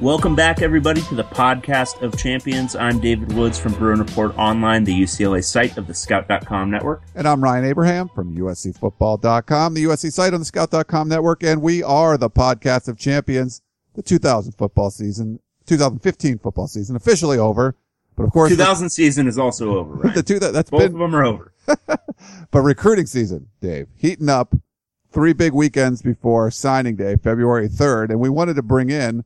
Welcome back, everybody, to the podcast of champions. I'm David Woods from Bruin Report Online, the UCLA site of the Scout.com network. And I'm Ryan Abraham from USCFootball.com, the USC site on the Scout.com network. And we are the podcast of champions. The 2000 football season, 2015 football season officially over. But of course, 2000 the, season is also over, right? The two that, that's Both been, of them are over. but recruiting season, Dave, heating up three big weekends before signing day, February 3rd. And we wanted to bring in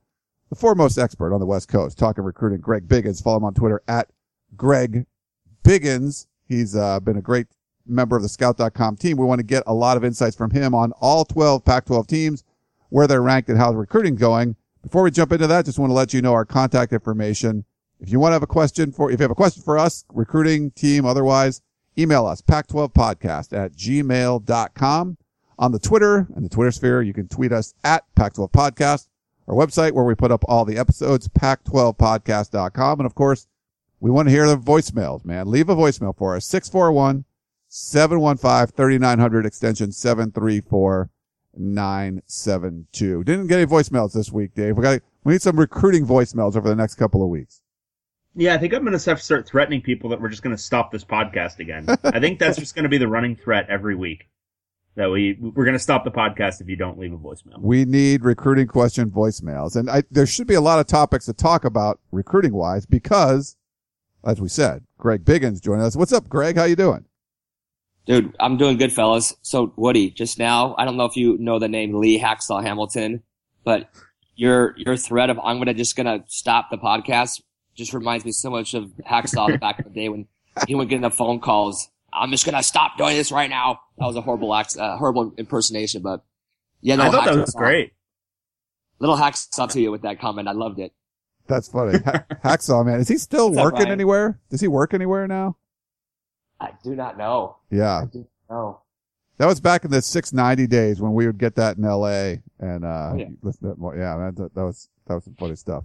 the foremost expert on the West Coast, talking recruiting, Greg Biggins. Follow him on Twitter at Greg Biggins. He's uh, been a great member of the Scout.com team. We want to get a lot of insights from him on all 12 Pac-12 teams, where they're ranked and how the recruiting going. Before we jump into that, just want to let you know our contact information. If you want to have a question for, if you have a question for us, recruiting team, otherwise, email us, pac12podcast at gmail.com. On the Twitter and the Twitter sphere, you can tweet us at pac12podcast our website where we put up all the episodes, pac12podcast.com. And of course, we want to hear the voicemails, man. Leave a voicemail for us. 641 715 3900 extension 734972. Didn't get any voicemails this week, Dave. We got, we need some recruiting voicemails over the next couple of weeks. Yeah, I think I'm going to have to start threatening people that we're just going to stop this podcast again. I think that's just going to be the running threat every week that we we're going to stop the podcast if you don't leave a voicemail. We need recruiting question voicemails, and I, there should be a lot of topics to talk about recruiting wise because, as we said, Greg Biggins joining us. What's up, Greg? How you doing? Dude, I'm doing good, fellas. So, Woody, just now, I don't know if you know the name Lee Hacksaw Hamilton, but your your threat of I'm gonna just gonna stop the podcast just reminds me so much of Hacksaw back in the day when he would get the phone calls. I'm just gonna stop doing this right now. That was a horrible act, uh, horrible impersonation, but yeah, I thought that was great. Little Hacksaw to you with that comment. I loved it. That's funny. Hacksaw man, is he still What's working Ryan? anywhere? Does he work anywhere now? I do not know. Yeah. I do not know. That was back in the 690 days when we would get that in LA and, uh, Oh, yeah. listen to that more. Yeah, man, that, that was, that was some funny stuff.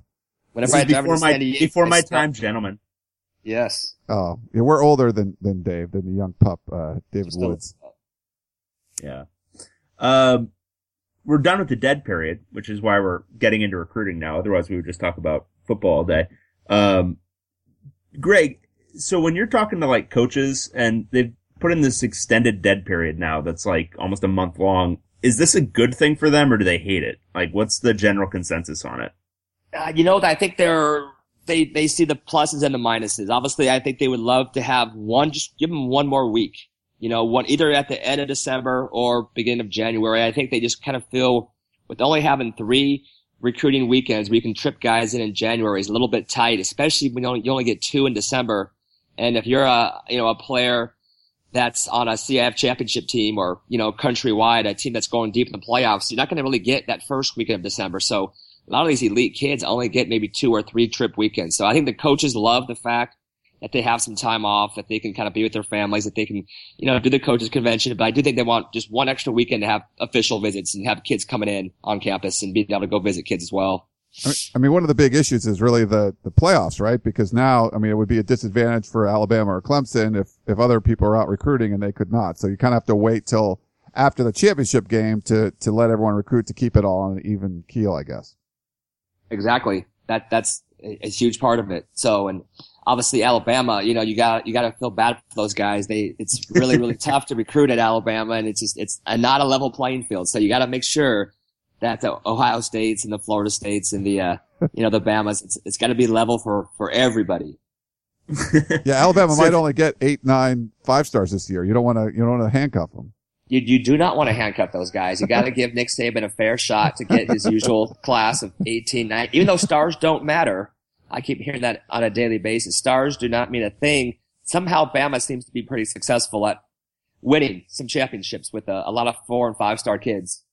Whenever This I is before my San before my time, gentlemen. Yes. Oh, yeah, we're older than, than Dave, than the young pup, uh, David Just a- Woods. Yeah. Um, we're done with the dead period, which is why we're getting into recruiting now. Otherwise, we would just talk about football all day. Um, Greg, so when you're talking to like coaches and they've put in this extended dead period now that's like almost a month long, is this a good thing for them or do they hate it? Like, what's the general consensus on it? Uh, you know, I think they're they they see the pluses and the minuses. Obviously, I think they would love to have one, just give them one more week. You know, one either at the end of December or beginning of January. I think they just kind of feel with only having three recruiting weekends, we can trip guys in in January is a little bit tight, especially when you only, you only get two in December. And if you're a you know a player that's on a CIF championship team or you know countrywide, a team that's going deep in the playoffs, you're not going to really get that first weekend of December. So a lot of these elite kids only get maybe two or three trip weekends. So I think the coaches love the fact that they have some time off, that they can kind of be with their families, that they can, you know, do the coaches convention. But I do think they want just one extra weekend to have official visits and have kids coming in on campus and being able to go visit kids as well. I mean, one of the big issues is really the, the playoffs, right? Because now, I mean, it would be a disadvantage for Alabama or Clemson if, if other people are out recruiting and they could not. So you kind of have to wait till after the championship game to, to let everyone recruit to keep it all on an even keel, I guess. Exactly. That that's a, a huge part of it. So, and obviously Alabama, you know, you got you got to feel bad for those guys. They it's really really tough to recruit at Alabama, and it's just it's a, not a level playing field. So you got to make sure that the Ohio States and the Florida States and the uh, you know the Bamas, it's it's got to be level for for everybody. Yeah, Alabama So- might only get eight, nine, five stars this year. You don't want to, you don't want to handcuff them. You you do not want to handcuff those guys. You got to give Nick Saban a fair shot to get his usual class of 18, 19. Even though stars don't matter, I keep hearing that on a daily basis. Stars do not mean a thing. Somehow Bama seems to be pretty successful at winning some championships with a, a lot of four and five star kids.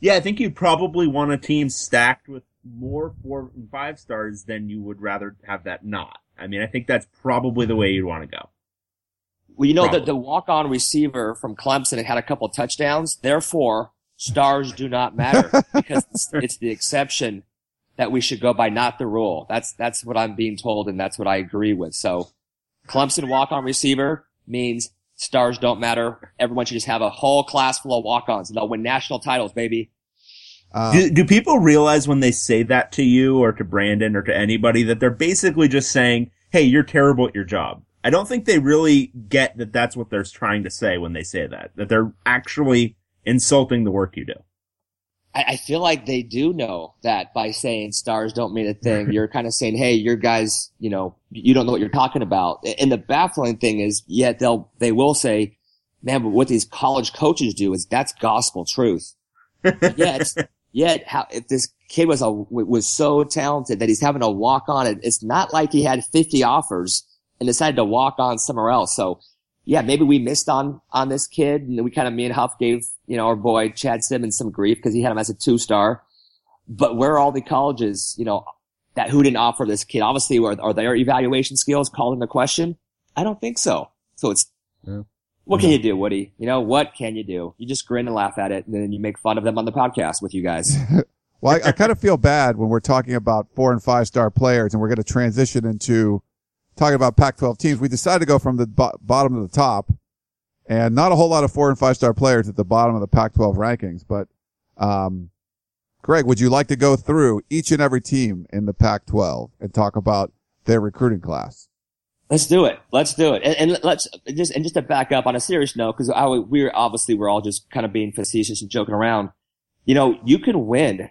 Yeah, I think you'd probably want a team stacked with more four and five stars than you would rather have that not. I mean, I think that's probably the way you'd want to go. Well, you know that the walk-on receiver from Clemson had a couple touchdowns. Therefore, stars do not matter because it's, it's the exception that we should go by, not the rule. That's that's what I'm being told, and that's what I agree with. So, Clemson walk-on receiver means stars don't matter. Everyone should just have a whole class full of walk-ons, and they'll win national titles, baby. Uh, Do, do people realize when they say that to you or to Brandon or to anybody that they're basically just saying, "Hey, you're terrible at your job." I don't think they really get that that's what they're trying to say when they say that. That they're actually insulting the work you do. I, I feel like they do know that by saying stars don't mean a thing. You're kind of saying, hey, your guys, you know, you don't know what you're talking about. And the baffling thing is, yet they'll, they will say, man, but what these college coaches do is that's gospel truth. yet, yet, how, if this kid was a, was so talented that he's having a walk on it, it's not like he had 50 offers and decided to walk on somewhere else. So, yeah, maybe we missed on, on this kid and we kind of, me and Huff gave, you know, our boy Chad Simmons some grief because he had him as a two star. But where are all the colleges, you know, that who didn't offer this kid? Obviously, are, are their evaluation skills called into question? I don't think so. So it's, Yeah. what can you do, Woody? You know, what can you do? You just grin and laugh at it and then you make fun of them on the podcast with you guys. Well, I, I kind of feel bad when we're talking about four and five star players and we're going to transition into talking about Pac-12 teams. We decided to go from the bo- bottom to the top and not a whole lot of four and five star players at the bottom of the Pac-12 rankings. But, um, Greg, would you like to go through each and every team in the Pac-12 and talk about their recruiting class? Let's do it. Let's do it. And, and let's just, and just to back up on a serious note, cause we're obviously, we're all just kind of being facetious and joking around. You know, you can win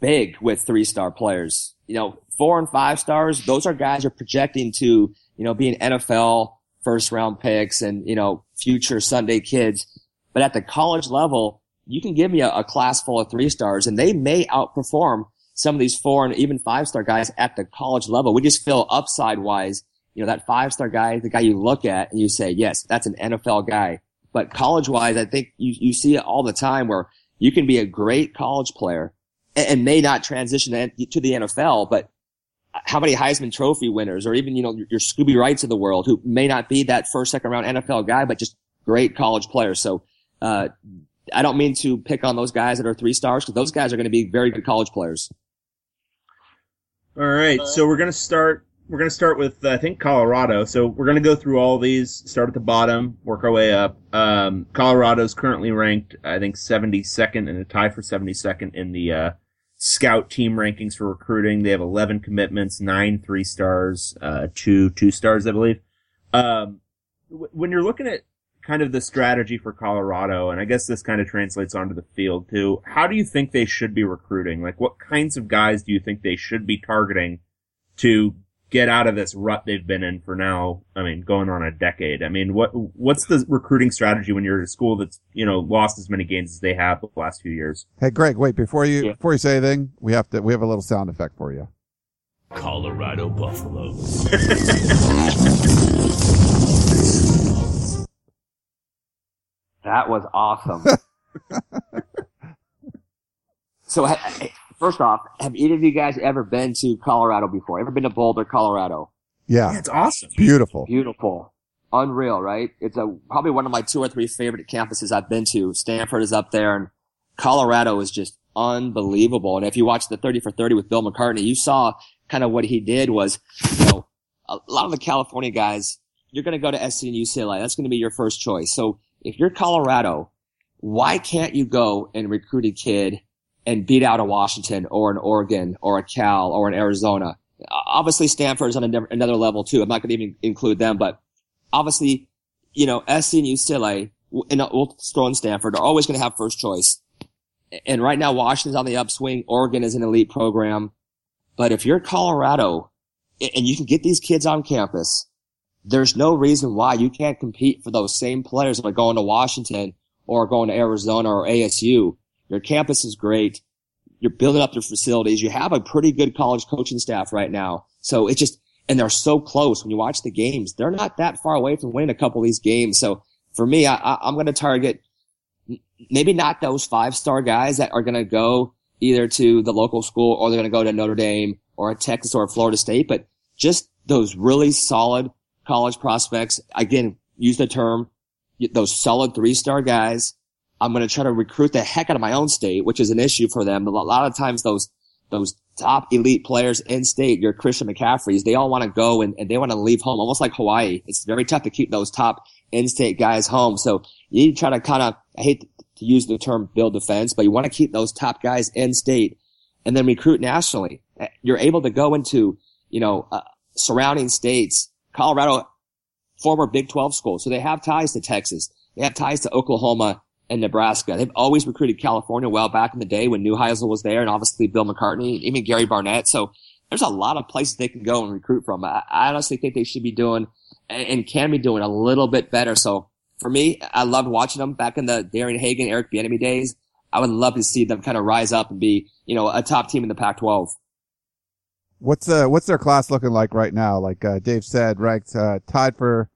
big with three star players. You know, four and five stars, those are guys you're projecting to, you know, being NFL first round picks and, you know, future Sunday kids. But at the college level, you can give me a, a class full of three stars and they may outperform some of these four and even five star guys at the college level. We just feel upside wise, you know, that five star guy, the guy you look at and you say, yes, that's an NFL guy. But college wise, I think you, you see it all the time where you can be a great college player and, and may not transition to the NFL, but how many Heisman Trophy winners or even, you know, your, Scooby Wrights of the world who may not be that first, second round NFL guy, but just great college players. So, uh, I don't mean to pick on those guys that are three stars because those guys are going to be very good college players. All right, so we're gonna start. We're gonna start with I think Colorado. So we're gonna go through all these. Start at the bottom, work our way up. Um, Colorado's currently ranked, I think, 72nd and a tie for 72nd in the uh, scout team rankings for recruiting. They have 11 commitments, nine three stars, uh, two two stars, I believe. Um, w- when you're looking at kind of the strategy for Colorado, and I guess this kind of translates onto the field too. How do you think they should be recruiting? Like, what kinds of guys do you think they should be targeting to get out of this rut they've been in for now? I mean, going on a decade. I mean, what what's the recruiting strategy when you're at a school that's you know lost as many games as they have the last few years? Hey, Greg, wait, before you, Yeah. before you say anything, we have to, we have a little sound effect for you. Colorado Buffaloes. That was awesome. so, ha- ha- first off, have either of you guys ever been to Colorado before? Ever been to Boulder, Colorado? Yeah. it's awesome. Beautiful. Beautiful. Unreal, right? It's a, probably one of my two or three favorite campuses I've been to. Stanford is up there and Colorado is just unbelievable. And if you watch the 30 for 30 with Bill McCartney, you saw kind of what he did was, you know, a lot of the California guys, you're going to go to SC and UCLA. That's going to be your first choice. So if you're Colorado, why can't you go and recruit a kid and beat out a Washington or an Oregon or a Cal or an Arizona? Obviously, Stanford is on another level too. I'm not going to even include them, but obviously, you know, SC and UCLA, and we'll throw in Stanford, are always going to have first choice. And right now, Washington's on the upswing. Oregon is an elite program. But if you're Colorado and you can get these kids on campus, there's no reason why you can't compete for those same players that are going to Washington or going to Arizona or ASU. Your campus is great. You're building up your facilities. You have a pretty good college coaching staff right now. So it's just, and they're so close when you watch the games. They're not that far away from winning a couple of these games. So for me, I, I, I'm going to target maybe not those five star guys that are going to go either to the local school or they're going to go to Notre Dame or a Texas or a Florida State, but just those really solid college prospects. Again, use the term, those solid three star guys. I'm going to try to recruit the heck out of my own state, which is an issue for them. A lot of times those, those top elite players in state, your Christian McCaffreys, they all want to go and, and they want to leave home, almost like Hawaii. It's very tough to keep those top in-state guys home. So you need to try to kind of, I hate to use the term build defense, but you want to keep those top guys in state and then recruit nationally. You're able to go into, you know, uh, surrounding states, Colorado, former Big 12 school. So they have ties to Texas. They have ties to Oklahoma and Nebraska. They've always recruited California well back in the day when New Neuheisel was there and obviously Bill McCartney, even Gary Barnett. So there's a lot of places they can go and recruit from. I, I honestly think they should be doing and can be doing a little bit better. So for me, I loved watching them back in the Darian Hagan, Eric Bieniemy days. I would love to see them kind of rise up and be, you know, a top team in the Pac-12. What's uh what's their class looking like right now? Like uh, Dave said, ranked uh, tied for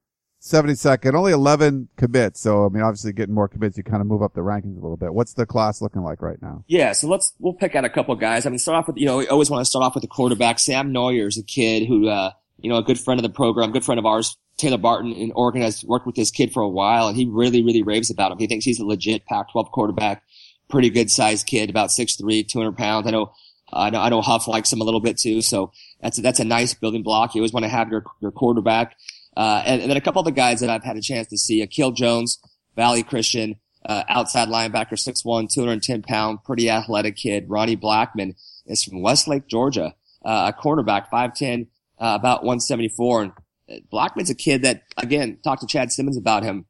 72nd, only 11 commits. So I mean, obviously getting more commits, you kind of move up the rankings a little bit. What's the class looking like right now? Yeah, so let's we'll pick out a couple guys. I mean, start off with you know we always want to start off with the quarterback. Sam Noyer is a kid who uh you know a good friend of the program, good friend of ours. Taylor Barton in Oregon has worked with this kid for a while, and he really really raves about him. He thinks he's a legit Pac-12 quarterback, pretty good sized kid, about 6'3", 200 pounds. I know I know, I know Huff likes him a little bit too. So that's, a, that's a nice building block. You always want to have your, your quarterback. Uh, and, and, then a couple of the guys that I've had a chance to see, Akil Jones, Valley Christian, uh, outside linebacker, 6'1", 210 pound, pretty athletic kid. Ronnie Blackman is from Westlake, Georgia, uh, a cornerback, 5'10", uh, about 174. And uh, Blackman's a kid that, again, talked to Chad Simmons about him.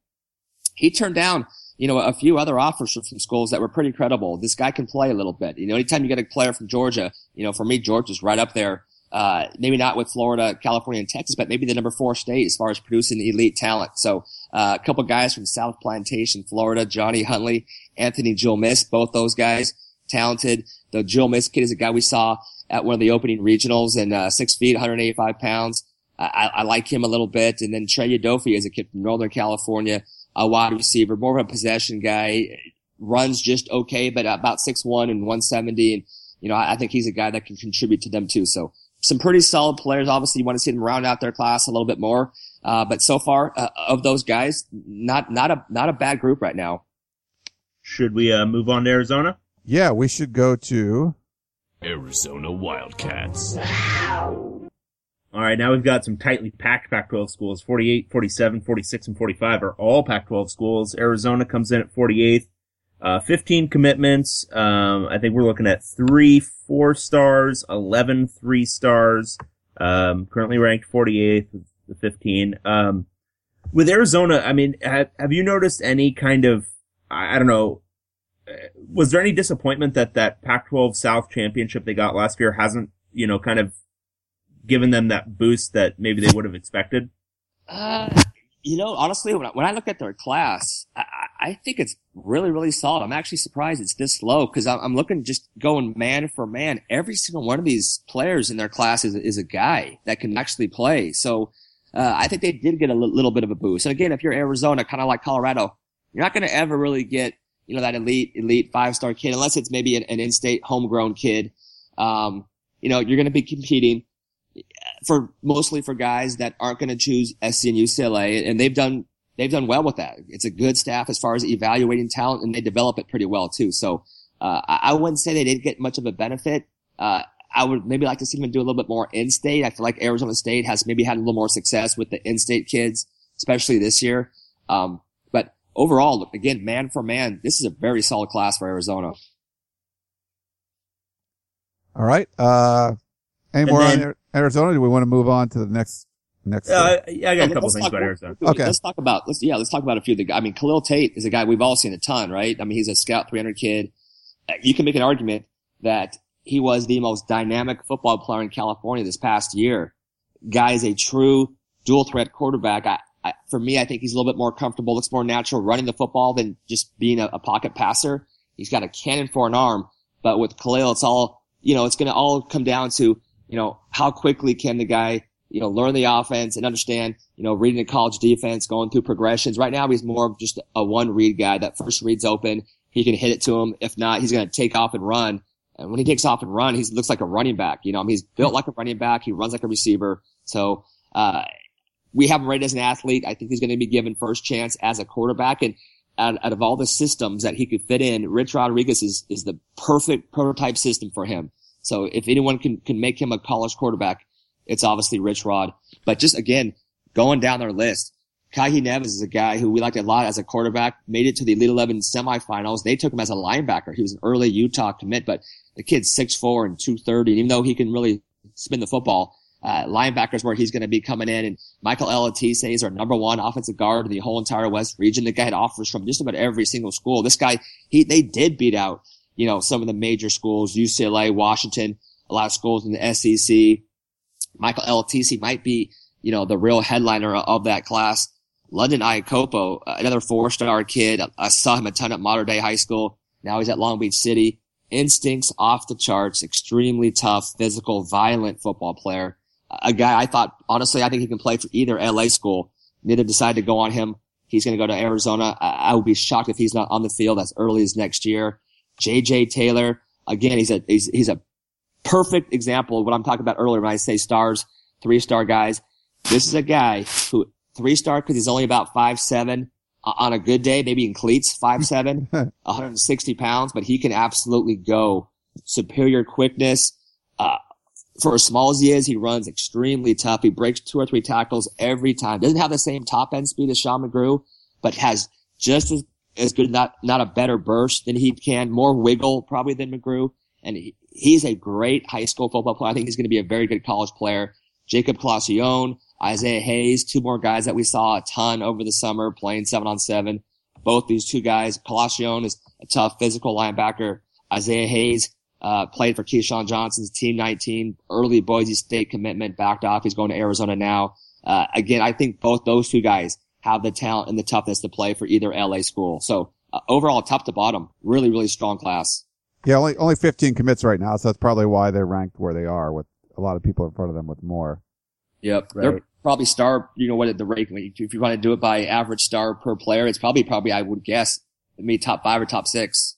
He turned down you know, a few other offers from schools that were pretty credible. This guy can play a little bit. You know, anytime you get a player from Georgia, you know, for me, Georgia's right up there. Uh, maybe not with Florida, California, and Texas, but maybe the number four state as far as producing elite talent. So, uh, a couple guys from South Plantation, Florida, Johnny Huntley, Anthony Julmisse, both those guys, talented. The Julmisse kid is a guy we saw at one of the opening regionals and, uh, six feet, 185 pounds. I, I like him a little bit. And then Trey Udofi is a kid from Northern California a wide receiver, more of a possession guy, runs just okay, but about six one and 170. And, you know, I, I think he's a guy that can contribute to them too. So some pretty solid players. Obviously, you want to see them round out their class a little bit more. Uh, but so far, uh, of those guys, not, not a, not a bad group right now. Should we, uh, move on to Arizona? Yeah, we should go to Arizona Wildcats. All right, now we've got some tightly packed Pac-12 schools. 48, 47, 46, and 45 are all Pac-12 schools. Arizona comes in at 48th. Uh, 15 commitments. Um, I think we're looking at three four stars, 11 three stars. Um, currently ranked 48th with the 15. Um, with Arizona, I mean, have, have you noticed any kind of, I, I don't know, uh, was there any disappointment that that Pac-12 South championship they got last year hasn't, you know, kind of given them that boost that maybe they would have expected? Uh, you know, honestly, when I, when I look at their class, I think it's really, really solid. I'm actually surprised it's this low because I'm, looking just going man for man. Every single one of these players in their class is, is a guy that can actually play. So, uh, I think they did get a l- little bit of a boost. And again, if you're Arizona, kind of like Colorado, you're not going to ever really get, you know, that elite, elite five star kid unless it's maybe an, an in-state homegrown kid. Um, you know, you're going to be competing for mostly for guys that aren't going to choose SC and UCLA, and they've done they've done well with that. It's a good staff as far as evaluating talent, and they develop it pretty well too. So uh, I, I, wouldn't say they didn't get much of a benefit. Uh, I would maybe like to see them do a little bit more in-state. I feel like Arizona State has maybe had a little more success with the in-state kids, especially this year. Um, but overall, again, man for man, this is a very solid class for Arizona. All right. Uh, any And more then- on Arizona? Do we want to move on to the next next? Uh, yeah, I got a couple Let's things talk- about Arizona. Okay. Let's talk about let's yeah let's talk about a few of the guys. I mean, Khalil Tate is a guy we've all seen a ton, right? I mean, he's a scout 300 kid. Uh, You can make an argument that he was the most dynamic football player in California this past year. Guy is a true dual threat quarterback. I, I, for me, I think he's a little bit more comfortable, looks more natural running the football than just being a, a pocket passer. He's got a cannon for an arm, but with Khalil, it's all you know. It's going to all come down to you know, how quickly can the guy, you know, learn the offense and understand you know, reading the college defense, going through progressions. Right now, he's more of just a one read guy. That first read's open. He can hit it to him. If not, he's going to take off and run. And when he takes off and run, he looks like a running back. You know, I mean, he's built like a running back. He runs like a receiver. So, uh, we have him rated as an athlete. I think he's going to be given first chance as a quarterback. And out, out of all the systems that he could fit in, Rich Rodriguez is, is the perfect prototype system for him. So if anyone can, can make him a college quarterback, it's obviously Rich Rod. But just again, going down their list, Kahi Nevins is a guy who we liked a lot as a quarterback, made it to the Elite 11 semifinals. They took him as a linebacker. He was an early Utah commit, but the kid's 6'4 and 230. And even though he can really spin the football, uh, linebackers where he's going to be coming in. And Michael Eletise is our number one offensive guard in the whole entire West region. The guy had offers from just about every single school. This guy, he, they did beat out, you know, some of the major schools, UCLA, Washington, a lot of schools in the SEC. Michael Eletise might be, you know, the real headliner of that class. London Iakopo, uh, another four-star kid. I saw him a ton at Mater Dei High School. Now he's at Long Beach City. Instincts off the charts, extremely tough, physical, violent football player a guy I thought, honestly, I think he can play for either LA school. Neither decided to go on him. He's going to go to Arizona. I, I would be shocked if he's not on the field as early as next year. JJ Taylor, again, he's a, he's, he's a perfect example of what I'm talking about earlier when I say stars, three star guys. This is a guy who three star because he's only about five seven on a good day, maybe in cleats, five seven, 160 pounds, but he can absolutely go. Superior quickness, uh, for as small as he is, he runs extremely tough. He breaks two or three tackles every time. Doesn't have the same top end speed as Sean McGrew, but has just as, as good, not, not a better burst than he can, more wiggle probably than McGrew. And he, he's a great high school football player. I think he's going to be a very good college player. Jacob Colacion, Isaiah Hayes, two more guys that we saw a ton over the summer playing seven on seven. Both these two guys, Colacion is a tough physical linebacker. Isaiah Hayes uh, played for Keyshawn Johnson's team 19, early Boise State commitment, backed off. He's going to Arizona now. Uh, again, I think both those two guys have the talent and the toughness to play for either LA school. So uh, overall, top to bottom, really, really strong class. Yeah, only only 15 commits right now, so that's probably why they're ranked where they are, with a lot of people in front of them with more. Yep, right. they're probably star. You know what the rate? If you want to do it by average star per player, it's probably probably I would guess maybe top five or top six.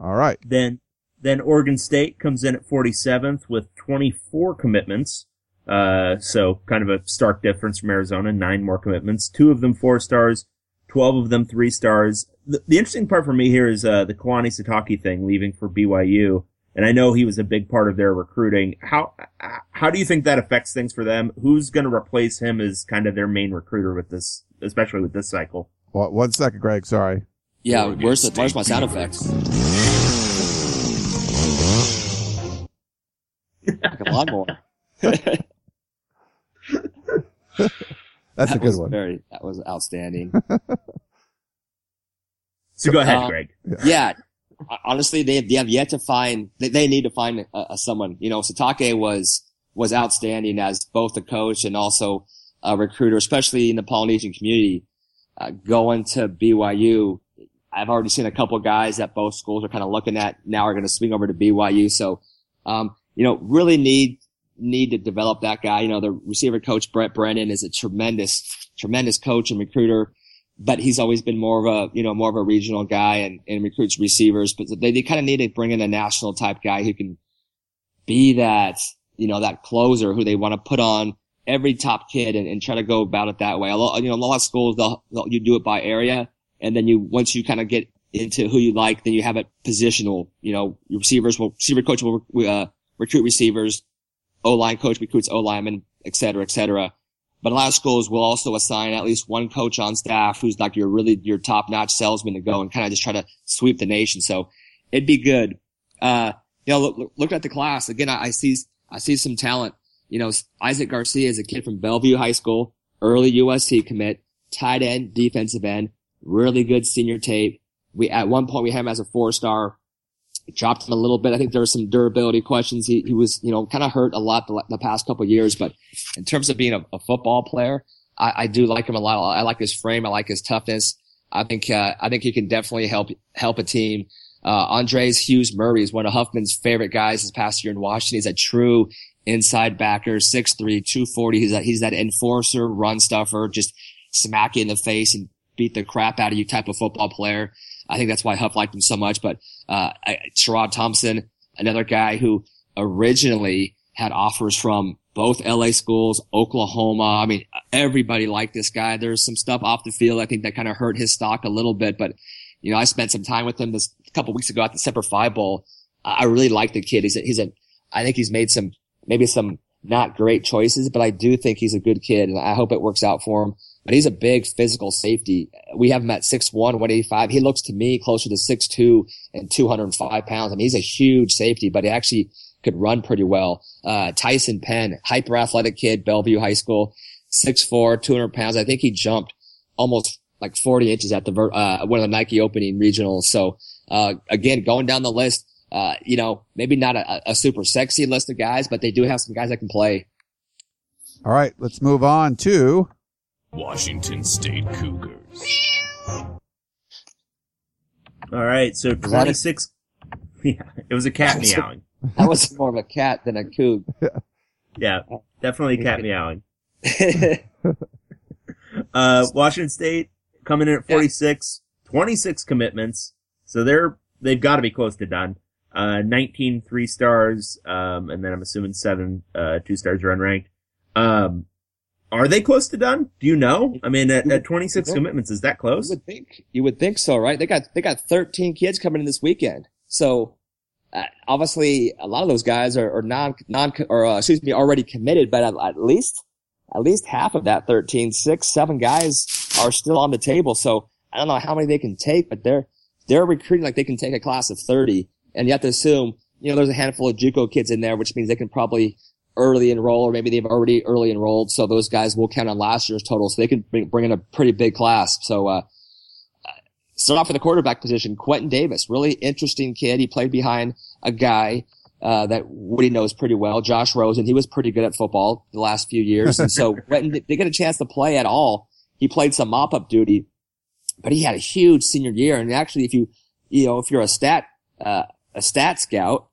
All right, then then Oregon State comes in at 47th with 24 commitments. Uh, so kind of a stark difference from Arizona, nine more commitments, two of them four stars, 12 of them three stars. The, the interesting part for me here is, uh, the Kalani Sitake thing, leaving for BYU. And I know he was a big part of their recruiting. How, how do you think that affects things for them? Who's going to replace him as kind of their main recruiter with this, especially with this cycle? Well, one second, Greg. Sorry. Yeah. Where's, the, where's my sound effects? like a lawnmower. That's that a good one. Very, that was outstanding. so go ahead, uh, Greg. Yeah. Honestly, they have, they have yet to find, they, they need to find a, a someone, you know, Sitake was, was outstanding as both a coach and also a recruiter, especially in the Polynesian community. Uh, going to BYU, I've already seen a couple guys that both schools are kind of looking at now are going to swing over to BYU. So, um, you know, really need, need to develop that guy. You know, the receiver coach, Brent Brennan, is a tremendous, tremendous coach and recruiter, but he's always been more of a, you know, more of a regional guy and, and recruits receivers, but they, they kind of need to bring in a national type guy who can be that, you know, that closer who they want to put on every top kid and, and try to go about it that way. A lot, you know, a lot of schools, they'll, they'll, you do it by area. And then you, once you kind of get into who you like, then you have it positional, you know, your receivers will, receiver coach will, uh, recruit receivers, O-line coach recruits O-linemen, et cetera, et cetera. But a lot of schools will also assign at least one coach on staff who's like your really, your top notch salesman to go and kind of just try to sweep the nation. So it'd be good. Uh, you know, look, look at the class again. I, I see, I see some talent. You know, Isaac Garcia is a kid from Bellevue High School, early USC commit, tight end, defensive end, really good senior tape. We, at one point we had him as a four star dropped him a little bit. I think there were some durability questions. He, he was, you know, kind of hurt a lot the, the, past couple years, but in terms of being a, a football player, I, I, do like him a lot. I like his frame. I like his toughness. I think, uh, I think he can definitely help, help a team. Uh, Andres Hughes Murray is one of Huffman's favorite guys this past year in Washington. He's a true inside backer, 6'3", 240. He's that, he's that enforcer, run stuffer, just smack you in the face and beat the crap out of you type of football player. I think that's why Huff liked him so much. But, uh, Sherrod Thompson, another guy who originally had offers from both LA schools, Oklahoma. I mean, everybody liked this guy. There's some stuff off the field. I think that kind of hurt his stock a little bit, but you know, I spent some time with him this a couple weeks ago at the Semper Fi Bowl. I really like the kid. He's a, he's a, I think he's made some, maybe some not great choices, but I do think he's a good kid and I hope it works out for him. But he's a big physical safety. We have him at 6'1", 185. He looks to me closer to 6'2", and 205 pounds. I mean, he's a huge safety, but he actually could run pretty well. Uh, Tyson Penn, hyper athletic kid, Bellevue High School, 6'4", 200 pounds. I think he jumped almost like 40 inches at the, uh, one of the Nike opening regionals. So, uh, again, going down the list, uh, you know, maybe not a, a super sexy list of guys, but they do have some guys that can play. All right, let's move on to Washington State Cougars. All right, so that a- 26. Yeah, it was a cat meowing. That was more of a cat than a coug. Yeah, definitely cat meowing. Uh, Washington State coming in at 46, 26 commitments. So they're, they've got to be close to done. Uh, 19 three stars, um, and then I'm assuming seven, uh, two stars are unranked. Um, are they close to done? Do you know? I mean, at, at 26 commitments, is that You close? would think you would think so, right? They got they got 13 kids coming in this weekend. So uh, obviously, a lot of those guys are, are non non or uh, excuse me already committed, but at, at least at least half of that 13, six, seven guys are still on the table. So I don't know how many they can take, but they're they're recruiting like they can take a class of 30, and you have to assume you know there's a handful of JUCO kids in there, which means they can probably early enroll, or maybe they've already early enrolled. So those guys will count on last year's total, so they can bring, bring in a pretty big class. So, uh, start off with the quarterback position. Quentin Davis, really interesting kid. He played behind a guy, uh, that Woody knows pretty well, Josh Rosen. He was pretty good at football the last few years. And so Quentin didn't get a chance to play at all. He played some mop up duty, but he had a huge senior year. And actually, if you, you know, if you're a stat, uh, a stat scout,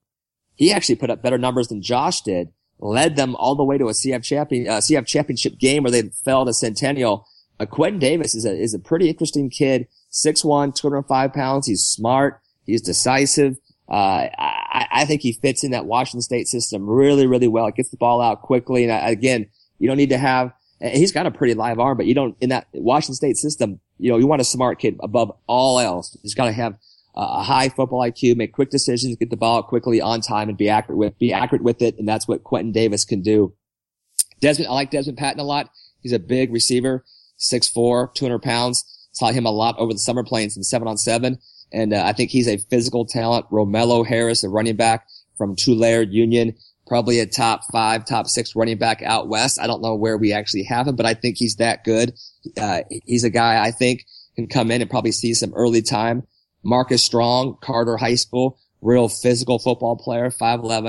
he actually put up better numbers than Josh did led them all the way to a CIF champion, uh, CIF championship game where they fell to Centennial. Uh, Quentin Davis is a, is a pretty interesting kid. 6'1", 205 pounds. He's smart. He's decisive. Uh, I, I think he fits in that Washington State system really, really well. It gets the ball out quickly. And uh, again, you don't need to have, he's got a pretty live arm, but you don't, in that Washington State system, you know, you want a smart kid above all else. He's got to have a high football IQ, make quick decisions, get the ball out quickly on time and be accurate with, be accurate with it. And that's what Quentin Davis can do. Desmond, I like Desmond Patton a lot. He's a big receiver, 6'4", 200 pounds. Saw him a lot over the summer playing some seven on seven. And uh, I think he's a physical talent. Romelo Harris, a running back from Tulare Union, probably a top five, top six running back out west. I don't know where we actually have him, but I think he's that good. Uh, he's a guy I think can come in and probably see some early time. Marcus Strong, Carter High School, real physical football player, 5'11",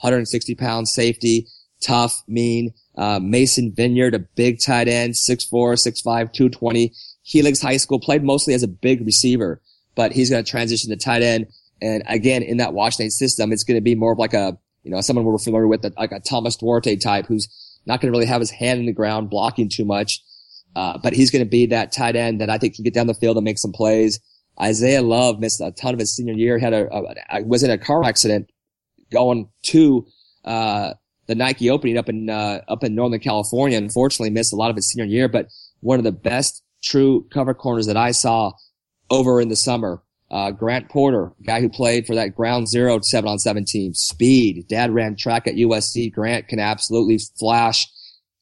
160 pounds, safety, tough, mean. Uh, Mason Vineyard, a big tight end, 6'4", 6'5", 220. Helix High School played mostly as a big receiver, but he's going to transition to tight end. And again, in that Washington system, it's going to be more of like a, you know, someone we're familiar with, like a Thomas Duarte type who's not going to really have his hand in the ground blocking too much. Uh, but he's going to be that tight end that I think can get down the field and make some plays. Isaiah Love missed a ton of his senior year, He had a, a was in a car accident going to, uh, the Nike opening up in, uh, up in Northern California. Unfortunately missed a lot of his senior year, but one of the best true cover corners that I saw over in the summer. Uh, Grant Porter, guy who played for that ground zero seven on seven team. Speed. Dad ran track at USC. Grant can absolutely flash.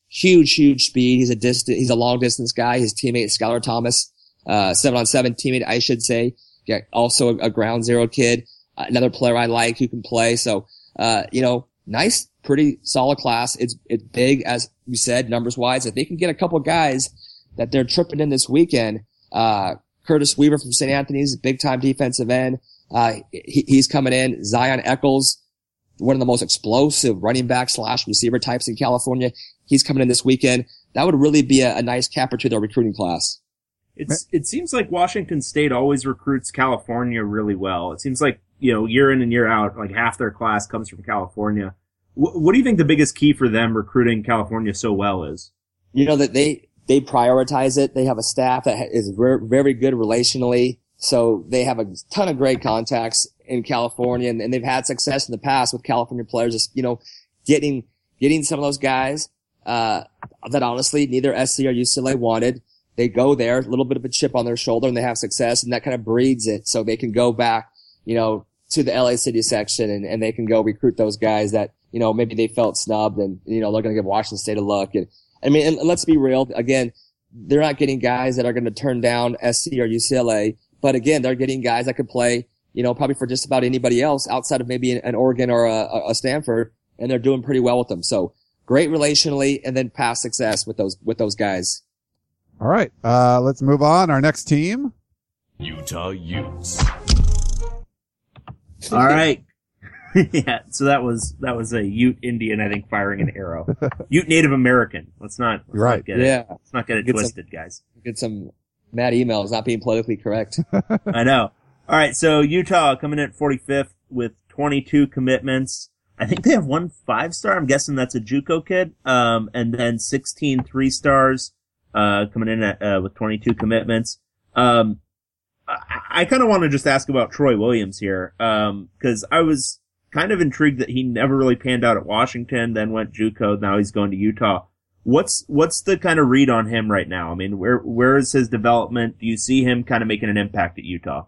Huge, huge speed. He's a distant, he's a long distance guy. His teammate, Skylar Thomas, uh, seven on seven teammate, I should say. Yeah, also a, ground zero kid. Another player I like who can play. So, uh, you know, nice, pretty solid class. It's, it's big, as we said, numbers wise. If they can get a couple guys that they're tripping in this weekend, uh, Curtis Weaver from St. Anthony's, big time defensive end. Uh, he, he's coming in. Zion Eccles, one of the most explosive running back slash receiver types in California. He's coming in this weekend. That would really be a, a nice capper to their recruiting class. It's it seems like Washington State always recruits California really well. It seems like you know year in and year out, like half their class comes from California. Wh- what do you think the biggest key for them recruiting California so well is? you know that they they prioritize it. They have a staff that is ha- is ver- very good relationally, so they have a ton of great contacts in California, and, and they've had success in the past with California players. Just you know, getting getting some of those guys uh, that honestly neither SC or UCLA wanted. They go there, a little bit of a chip on their shoulder, and they have success, and that kind of breeds it, so they can go back, you know, to the LA City section, and, and they can go recruit those guys that you know maybe they felt snubbed, and you know they're going to give Washington State a look, and I mean, and let's be real. Again, they're not getting guys that are going to turn down SC or UCLA, but again, they're getting guys that could play, you know, probably for just about anybody else outside of maybe an, an Oregon or a, a Stanford, and they're doing pretty well with them. So great relationally, and then past success with those with those guys. All right. Uh, let's move on. Our next team. Utah Utes. All right. yeah. So that was that was a Ute Indian, I think, firing an arrow. Ute Native American. Let's not. Let's right. Not get it, Yeah, let's not get it Get some- twisted, guys. get some mad emails not being politically correct. I know. All right. So Utah coming in at 45th with 22 commitments. I think they have one five star. I'm guessing that's a JUCO kid. Um, and then 16 three stars, uh, coming in at, uh, with 22 commitments. Um, I, I kind of want to just ask about Troy Williams here. Um, cause I was kind of intrigued that he never really panned out at Washington, then went JUCO. Now he's going to Utah. What's, what's the kind of read on him right now? I mean, where, where is his development? Do you see him kind of making an impact at Utah?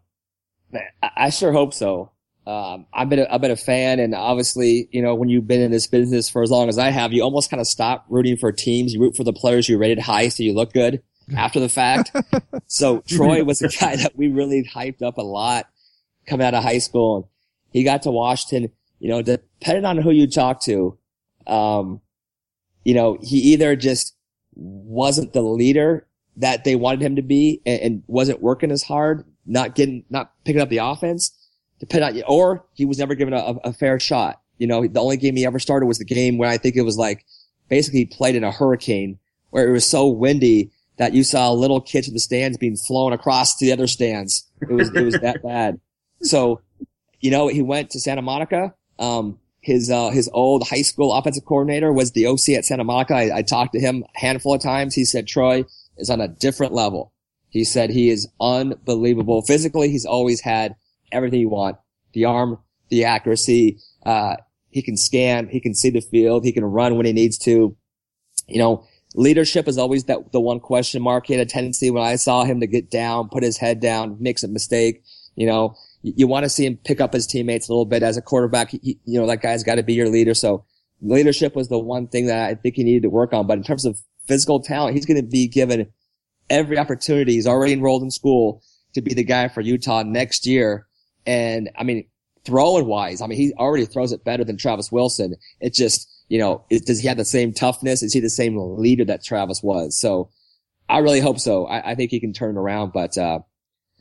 I sure hope so. Um, I've been a, I've been a fan, and obviously, you know, when you've been in this business for as long as I have, you almost kind of stop rooting for teams. You root for the players you rated high, so you look good after the fact. so Troy was a guy that we really hyped up a lot coming out of high school. and He got to Washington. You know, depending on who you talk to, um, you know, he either just wasn't the leader that they wanted him to be and, and wasn't working as hard, not getting, not picking up the offense, depending on, or he was never given a, a fair shot. You know, the only game he ever started was the game where I think it was like, basically he played in a hurricane where it was so windy that you saw little kids in the stands being flown across to the other stands. It was, it was that bad. So, you know, he went to Santa Monica. Um, his, uh, his old high school offensive coordinator was the OC at Santa Monica. I, I talked to him a handful of times. He said Troy is on a different level. He said he is unbelievable. Physically, he's always had everything you want. The arm, the accuracy, uh, he can scan, he can see the field, he can run when he needs to. You know, leadership is always that the one question mark. He had a tendency when I saw him to get down, put his head down, makes a mistake. You know, you, you want to see him pick up his teammates a little bit as a quarterback. He, you know, that guy's got to be your leader. So leadership was the one thing that I think he needed to work on. But in terms of physical talent, he's going to be given every opportunity. He's already enrolled in school to be the guy for Utah next year. And I mean, throwing wise, I mean, he already throws it better than Travis Wilson. It's just, you know, is, does he have the same toughness? Is he the same leader that Travis was? So I really hope so. I, I think he can turn it around, but, uh,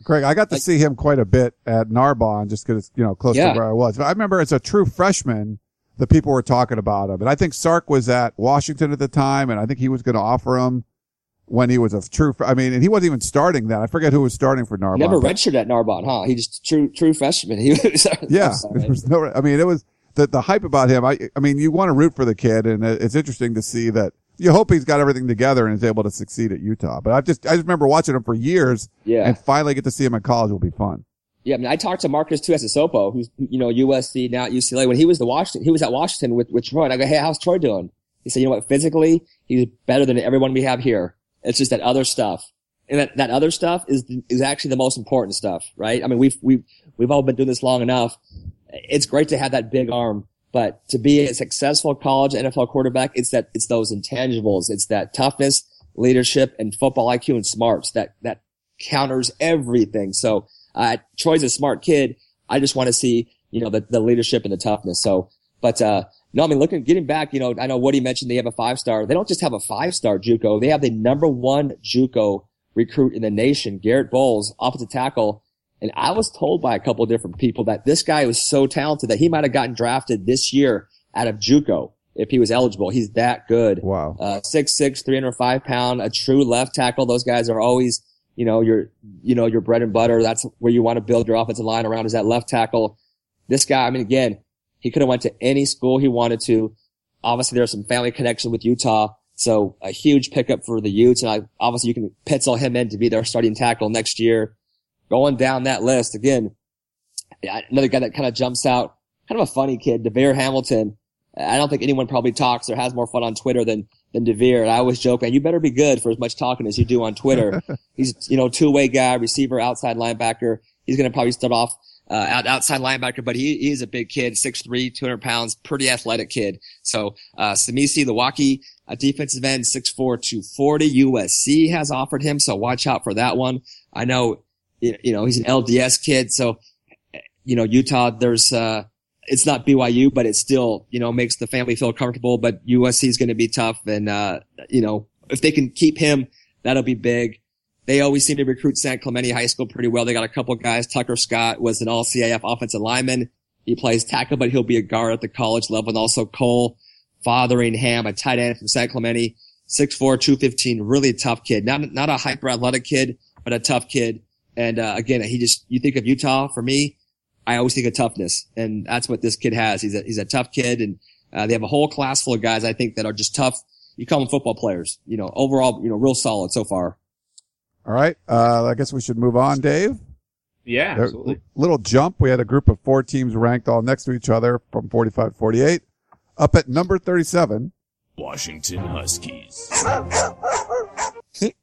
Craig, I got to Like- see him quite a bit at Narbonne just because, you know, close Yeah. to where I was. But I remember as a true freshman, the people were talking about him. And I think Sark was at Washington at the time, and I think he was going to offer him when he was a true, I mean, and he wasn't even starting then. I forget who was starting for Narbonne. never redshirted at Narbonne, huh? He just true, true freshman. He was, Yeah. Was no, I mean, it was the, the hype about him. I, I mean, you want to root for the kid and it's interesting to see that you hope he's got everything together and is able to succeed at Utah. But I just, I just remember watching him for years yeah. and finally get to see him in college will be fun. Yeah, I mean, I talked to Marcus Tuiasosopo, who's you know USC now at UCLA. When he was the Washington, he was at Washington with with Troy. And I go, hey, how's Troy doing? He said, you know what, physically, he's better than everyone we have here. It's just that other stuff, and that that other stuff is is actually the most important stuff, right? I mean, we've we've we've all been doing this long enough. It's great to have that big arm, but to be a successful college NFL quarterback, it's that it's those intangibles. It's that toughness, leadership, and football IQ and smarts that that counters everything. So uh, Troy's a smart kid. I just want to see, you know, the, the leadership and the toughness. So, but, uh, no, I mean, looking, getting back, you know, I know Woody mentioned they have a five star. They don't just have a five star JUCO. They have the number one JUCO recruit in the nation, Garett Bolles, opposite tackle. And I was told by a couple of different people that this guy was so talented that he might have gotten drafted this year out of JUCO if he was eligible. He's that good Wow. uh, 6'6", 305 pound, a true left tackle. Those guys are always, you know, your, you know, your bread and butter. That's where you want to build your offensive line around is that left tackle. This guy, I mean, again, he could have went to any school he wanted to. Obviously, there's some family connection with Utah. So a huge pickup for the Utes. And I, obviously you can pencil him in to be their starting tackle next year. Going down that list again, another guy that kind of jumps out, kind of a funny kid, DeVere Hamilton. I don't think anyone probably talks or has more fun on Twitter than, than DeVere. And I always joke, man, you better be good for as much talking as you do on Twitter. He's, you know, two-way guy, receiver, outside linebacker. He's going to probably start off, uh, out, outside linebacker, but he, he is a big kid, 6'3", 200 pounds, pretty athletic kid. So, uh, Samisi Lewaki, a defensive end, 6'4", 240. USC has offered him, so watch out for that one. I know, you know, he's an LDS kid, so, you know, Utah, there's, uh, it's not BYU, but it still, you know, makes the family feel comfortable. But USC is going to be tough. And, uh, you know, if they can keep him, that'll be big. They always seem to recruit San Clemente High School pretty well. They got a couple guys. Tucker Scott was an all CIF offensive lineman. He plays tackle, but he'll be a guard at the college level. And also Cole Fotheringham, a tight end from San Clemente, 6'4", 215, really tough kid. Not, not a hyper athletic kid, but a tough kid. And, uh, again, he just, you think of Utah for me, I always think of toughness, and that's what this kid has. He's a he's a tough kid, and uh, they have a whole class full of guys I think that are just tough. You call them football players, you know. Overall, you know, real solid so far. All right. Uh, I guess we should move on, Dave. Yeah, There- absolutely. little jump. We had a group of four teams ranked all next to each other from 45 to 48. Up at number 37, Washington Huskies.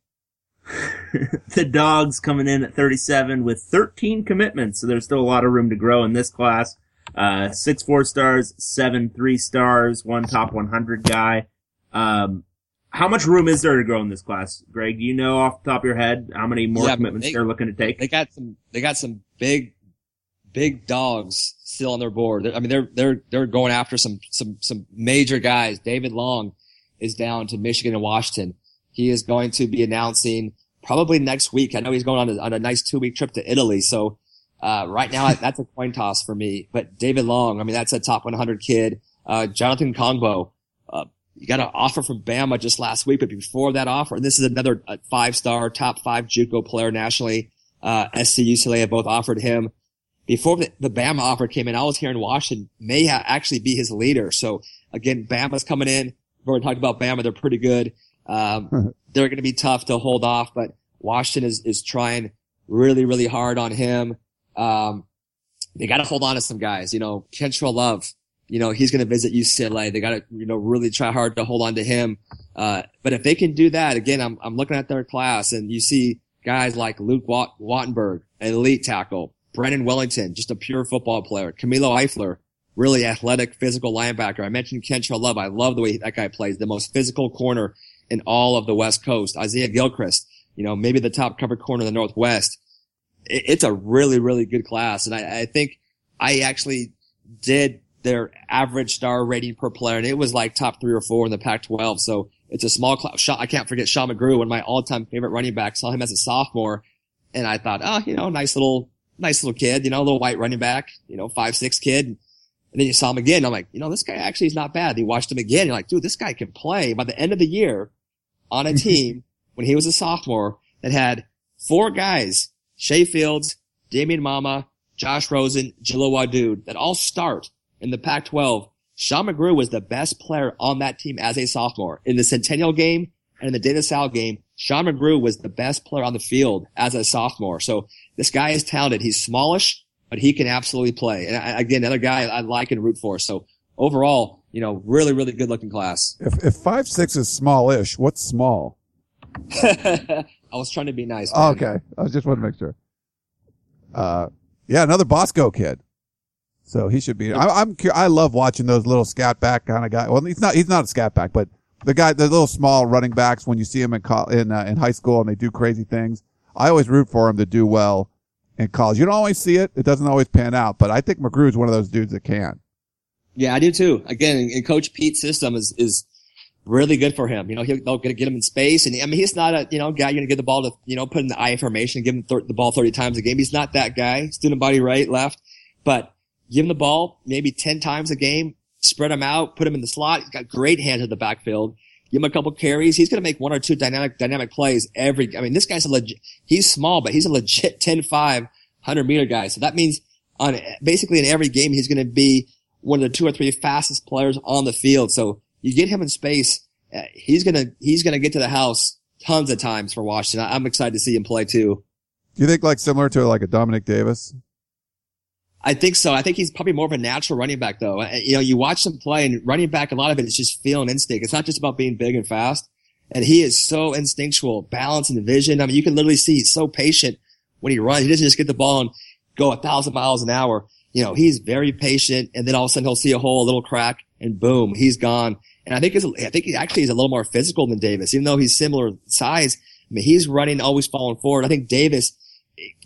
the dogs coming in at 37 with 13 commitments, so there's still a lot of room to grow in this class. Uh, six four stars, seven three stars, one top 100 guy. Um, how much room is there to grow in this class, Greg? Do you know off the top of your head how many more Yeah, commitments they- they, are looking to take? They got some they got some big big dogs still on their board. I mean, they're they're they're going after some some some major guys. David Long is down to Michigan and Washington. He is going to be announcing probably next week. I know he's going on a, on a nice two week trip to Italy. So uh, right now that's a coin toss for me. But David Long, I mean, that's a top 100 kid. Uh, Jonathan Kongbo, you got an offer from Bama just last week, but before that offer, and this is another uh, five star, top five JUCO player nationally. Uh, SC UCLA have both offered him. Before the, the Bama offer came in, I was here in Washington, may ha- actually be his leader. So again, Bama's coming in. We've already talked about Bama. They're pretty good. Um, they're going to be tough to hold off, but Washington is, is trying really, really hard on him. Um, they got to hold on to some guys, you know, Kentrell Love, you know, he's going to visit UCLA. They got to, you know, really try hard to hold on to him. Uh, but if they can do that, again, I'm, I'm looking at their class and you see guys like Luke Wat- Wattenberg, elite tackle, Brandon Wellington, just a pure football player, Camilo Eifler, really athletic, physical linebacker. I mentioned Kentrell Love. I love the way that guy plays, the most physical corner in all of the West Coast. Isaiah Gilchrist, you know, maybe the top cover corner in the Northwest. It, it's a really, really good class. And I, I think I actually did their average star rating per player and it was like top three or four in the Pac-12. So it's a small. Shaw, I can't forget Sean McGrew, one of my all-time favorite running backs. Saw him as a sophomore and I thought, oh, you know, nice little, nice little kid, you know, little white running back, you know, five, six kid. And then you saw him again. I'm like, you know, this guy actually is not bad. You watched him again. You're like, dude, this guy can play. By the end of the year, on a team when he was a sophomore that had four guys, Shay Fields, Damien Mama, Josh Rosen, Jaleel Wadood, that all start in the Pac-12. Sean McGrew was the best player on that team as a sophomore. In the Centennial game and in the De La Salle game, Sean McGrew was the best player on the field as a sophomore. So this guy is talented. He's smallish, but he can absolutely play. And I, again, another guy I like and root for. So overall, you know, really, really good looking class. if, if five, six is smallish, what's small? I was trying to be nice. Oh, okay. I just want to make sure. Uh, yeah, another Bosco kid. So he should be. I, I'm. I love watching those little scat back kind of guy. Well, he's not. He's not a scat back, but the guy, the little small running backs. When you see him in col- in uh, in high school and they do crazy things, I always root for him to do well in college. You don't always see it. It doesn't always pan out, but I think McGrew is one of those dudes that can. Yeah, I do too. Again, and Coach Pete's system is, is really good for him. You know, he'll, they'll get, get him in space. And I mean, he's not a, you know, guy you're going to give the ball to, you know, put in the I formation, give him th- the ball 30 times a game. He's not that guy. Student body right, left, but give him the ball maybe 10 times a game, spread him out, put him in the slot. He's got great hands at the backfield. Give him a couple carries. He's going to make one or two dynamic, dynamic plays every, I mean, this guy's a legit, he's small, but he's a legit 10-5, 100 meter guy. So that means on basically in every game, he's going to be one of the two or three fastest players on the field. So you get him in space, uh, he's gonna he's gonna get to the house tons of times for Washington. I'm excited to see him play too. Do you think like similar to like a Dominic Davis? I think so. I think he's probably more of a natural running back though. You know, you watch him play and running back, a lot of it is just feel and instinct. It's not just about being big and fast. And he is so instinctual, balance and vision. I mean, you can literally see he's so patient when he runs. He doesn't just get the ball and go a thousand miles an hour. You know, he's very patient and then all of a sudden he'll see a hole, a little crack and boom, he's gone. And I think it's, I think he actually is a little more physical than Davis, even though he's similar size. I mean, he's running, always falling forward. I think Davis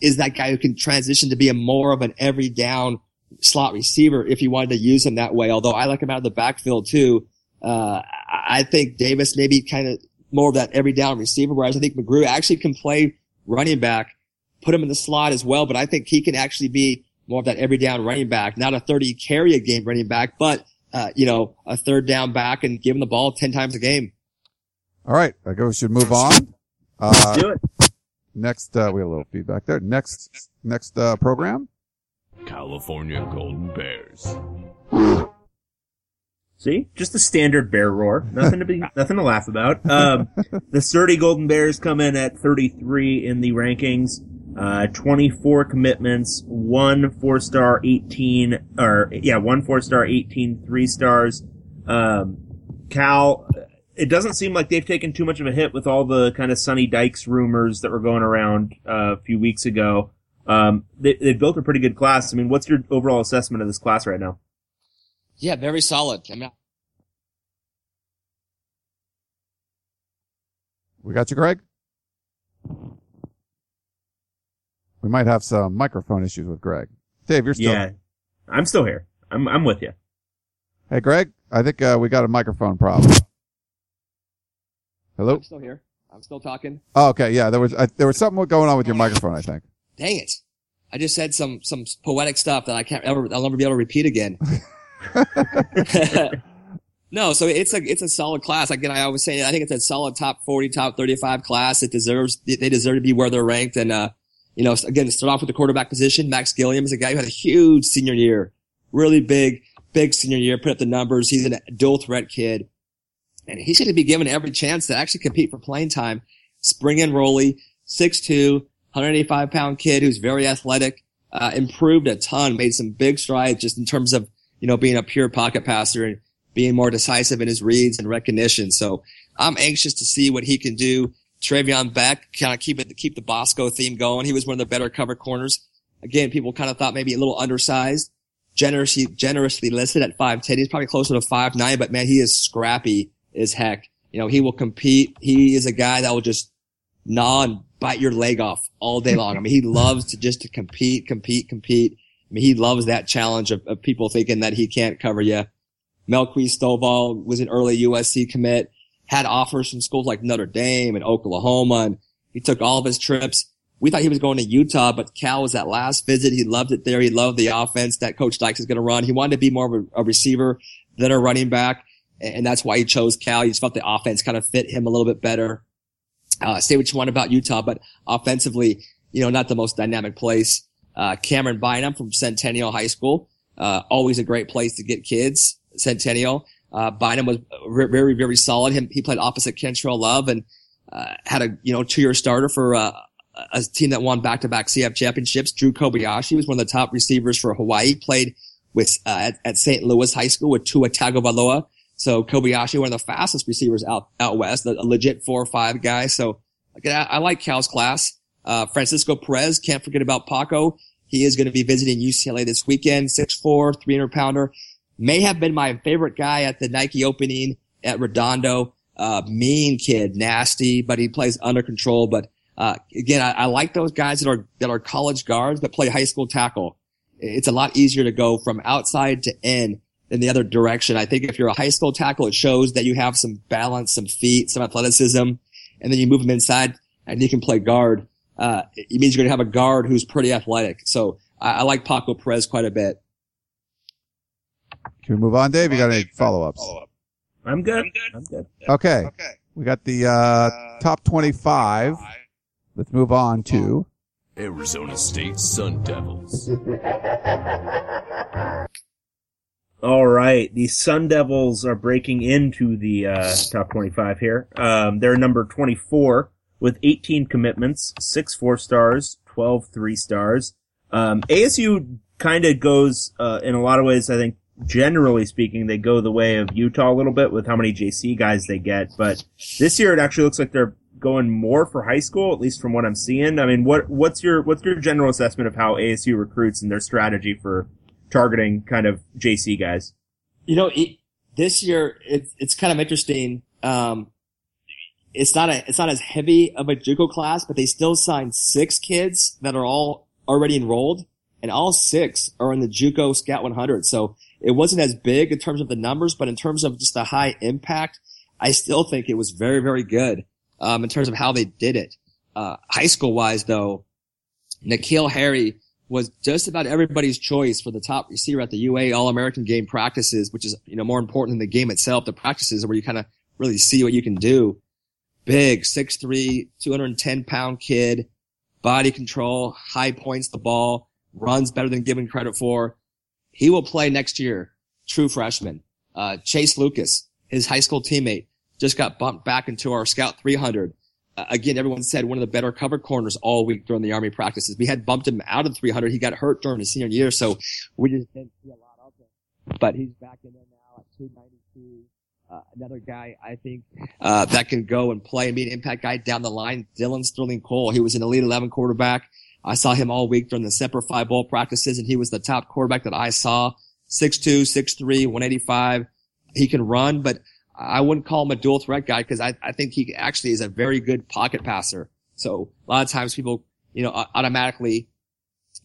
is that guy who can transition to be a more of an every down slot receiver if you wanted to use him that way. Although I like him out of the backfield too. Uh, I I think Davis maybe kind of more of that every down receiver, whereas I think McGrew actually can play running back, put him in the slot as well. But I think he can actually be more of that every down running back, not a 30 carry a game running back, but, uh, you know, a third down back and give him the ball 10 times a game. All right. I guess we should move on. Uh, Do it. Next, uh, we have a little feedback there. Next, next, uh, program. California Golden Bears. See, just the standard bear roar. Nothing to be, nothing to laugh about. Um, the Surrey Golden Bears come in at 33 in the rankings. Uh, 24 commitments, one four star, 18, or yeah, one four star, 18 three stars. Um, Cal, it doesn't seem like they've taken too much of a hit with all the kind of Sonny Dykes rumors that were going around uh, a few weeks ago. Um, they, they've built a pretty good class. I mean, what's your overall assessment of this class right now? Yeah, very solid. I mean, We got you, Greg? We might have some microphone issues with Greg. Dave, you're still. Yeah, I'm still here. I'm I'm with you. Hey, Greg, I think, uh, we got a microphone problem. Hello? I'm still here. I'm still talking. Oh, okay. Yeah, there was, uh, there was something going on with your microphone, I think. Dang it. I just said some, some poetic stuff that I can't ever, I'll never be able to repeat again. no, so it's a, it's a solid class. Again, I always say, I think it's a solid top 40, top 35 class. It deserves, they deserve to be where they're ranked. And, uh, you know, again, start off with the quarterback position, Max Gilliam is a guy who had a huge senior year, really big, big senior year, put up the numbers. He's a dual threat kid and he's going to be given every chance to actually compete for playing time. Spring and Rolly, 6'2", 185 pound kid who's very athletic, uh, improved a ton, made some big strides just in terms of, you know, being a pure pocket passer and being more decisive in his reads and recognition. So I'm anxious to see what he can do. Traveon Beck kind of keep it, keep the Bosco theme going. He was one of the better cover corners. Again, people kind of thought maybe a little undersized, generously, generously listed at 5'10. He's probably closer to 5'9, but man, he is scrappy as heck. You know, he will compete. He is a guy that will just gnaw and bite your leg off all day long. I mean, he loves to just to compete, compete, compete. I mean, he loves that challenge of, of people thinking that he can't cover you. Melquise Stovall was an early USC commit, had offers from schools like Notre Dame and Oklahoma, and he took all of his trips. We thought he was going to Utah, but Cal was that last visit. He loved it there. He loved the offense that Coach Dykes is going to run. He wanted to be more of a, a receiver than a running back, and that's why he chose Cal. He just felt the offense kind of fit him a little bit better. Uh, say what you want about Utah, but offensively, you know, not the most dynamic place. Uh, Cameron Bynum from Centennial High School, uh, always a great place to get kids. Centennial. Uh, Bynum was very, very solid. Him, he played opposite Kentrell Love and, uh, had a, you know, two-year starter for, uh, a team that won back-to-back CIF championships. Drew Kobayashi was one of the top receivers for Hawaii, played with, uh, at, at St. Louis High School with Tua Tagovailoa. So Kobayashi, one of the fastest receivers out, out west, a, legit four or five guy. So I, I like Cal's class. Uh, Francisco Perez, can't forget about Paco. He is going to be visiting UCLA this weekend, 6'4", 300 pounder. May have been my favorite guy at the Nike opening at Redondo. Uh, mean kid, nasty, but he plays under control. But, uh, again, I, I like those guys that are, that are college guards that play high school tackle. It's a lot easier to go from outside to in in the other direction. I think if you're a high school tackle, it shows that you have some balance, some feet, some athleticism, and then you move them inside and you can play guard. Uh, it means you're going to have a guard who's pretty athletic. So I, I like Paco Perez quite a bit. Can we move on, Dave? You got any follow-ups? I'm good. I'm good. I'm good. Okay. Okay. We got the, uh, top 25. Let's move on to, Arizona State Sun Devils. All right. the Sun Devils are breaking into the uh, top 25 here. Um, they're number 24 with 18 commitments, six four stars, 12 three stars. Um, ASU kind of goes uh, in a lot of ways. I think generally speaking, they go the way of Utah a little bit with how many JC guys they get. But this year, it actually looks like they're going more for high school, at least from what I'm seeing. I mean, what what's your what's your general assessment of how ASU recruits and their strategy for targeting kind of JC guys? You know, it, this year it's it's kind of interesting. Um, it's not a it's not as heavy of a JUCO class, but they still signed six kids that are all already enrolled, and all six are in the JUCO Scout 100. So it wasn't as big in terms of the numbers, but in terms of just the high impact, I still think it was very very good um, in terms of how they did it. Uh, high school wise, though, N'Keal Harry was just about everybody's choice for the top receiver at the UA All American game practices, which is, you know, more important than the game itself. The practices where you kind of really see what you can do. Big, 6'3", 210 pound kid, body control, high points the ball, runs better than given credit for. He will play next year. True freshman. Uh, Chase Lucas, his high school teammate, just got bumped back into our scout 300 uh, again, everyone said one of the better cover corners all week during the army practices. We had bumped him out of 300. He got hurt during his senior year, so we just didn't see a lot of him. But he's back in there now at 292. Uh, another guy I think uh, that can go and play and be an impact guy down the line. Dillon Sterling-Cole. He was an elite 11 quarterback. I saw him all week during the Semper Fi Bowl practices, and he was the top quarterback that I saw. 6'2", 6'3", 185. He can run, but I wouldn't call him a dual threat guy because I, I think he actually is a very good pocket passer. So a lot of times people, you know, automatically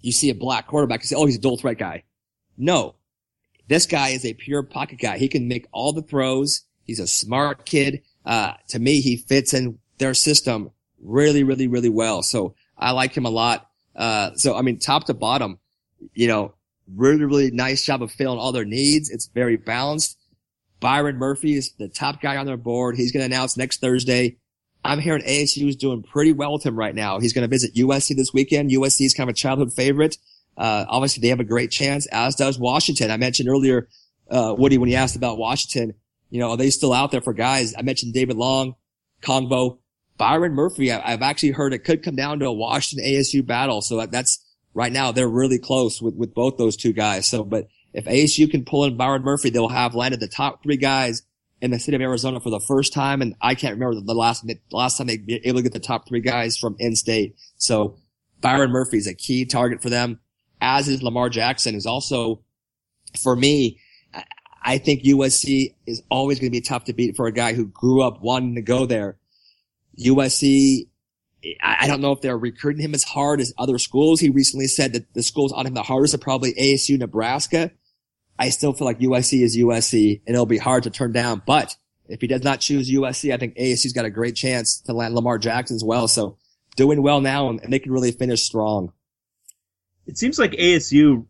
you see a black quarterback and say, oh, he's a dual threat guy. No, this guy is a pure pocket guy. He can make all the throws. He's a smart kid. Uh, to me, he fits in their system really, really, really well. So I like him a lot. Uh, so I mean, top to bottom, you know, really, really nice job of filling all their needs. It's very balanced. Byron Murphy is the top guy on their board. He's going to announce next Thursday. I'm hearing ASU is doing pretty well with him right now. He's going to visit USC this weekend. USC is kind of a childhood favorite. Uh, obviously they have a great chance, as does Washington. I mentioned earlier, uh, Woody, when you asked about Washington, you know, are they still out there for guys? I mentioned David Long, Kongbo, Byron Murphy. I, have actually heard it could come down to a Washington ASU battle. So that, that's right now they're really close with, with both those two guys. So, but if ASU can pull in Byron Murphy, they'll have landed the top three guys in the city of Arizona for the first time. And I can't remember the last, last time they be able to get the top three guys from in-state. So Byron Murphy is a key target for them, as is Lamar Jackson, who's also, for me, I think USC is always going to be tough to beat for a guy who grew up wanting to go there. USC, I don't know if they're recruiting him as hard as other schools. He recently said that the schools on him the hardest are probably ASU, Nebraska. I still feel like USC is USC and it'll be hard to turn down. But if he does not choose USC, I think ASU's got a great chance to land Lamar Jackson as well. So doing well now and, they can really finish strong. It seems like ASU,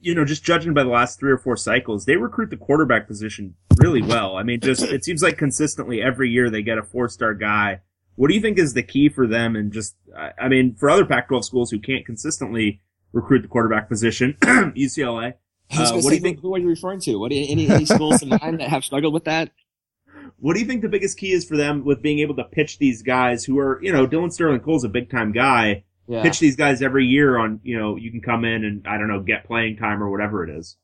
you know, just judging by the last three or four cycles, they recruit the quarterback position really well. I mean, just, it seems like consistently every year they get a four star guy. What do you think is the key for them? And just, I mean, for other Pac-12 schools who can't consistently recruit the quarterback position, UCLA, uh, what say, do you think? Who are you referring to? What any, any schools in mind that have struggled with that? What do you think the biggest key is for them with being able to pitch these guys who are, you know, Dillon Sterling-Cole's a big time guy. Yeah. Pitch these guys every year on, you know, you can come in and I don't know, get playing time or whatever it is.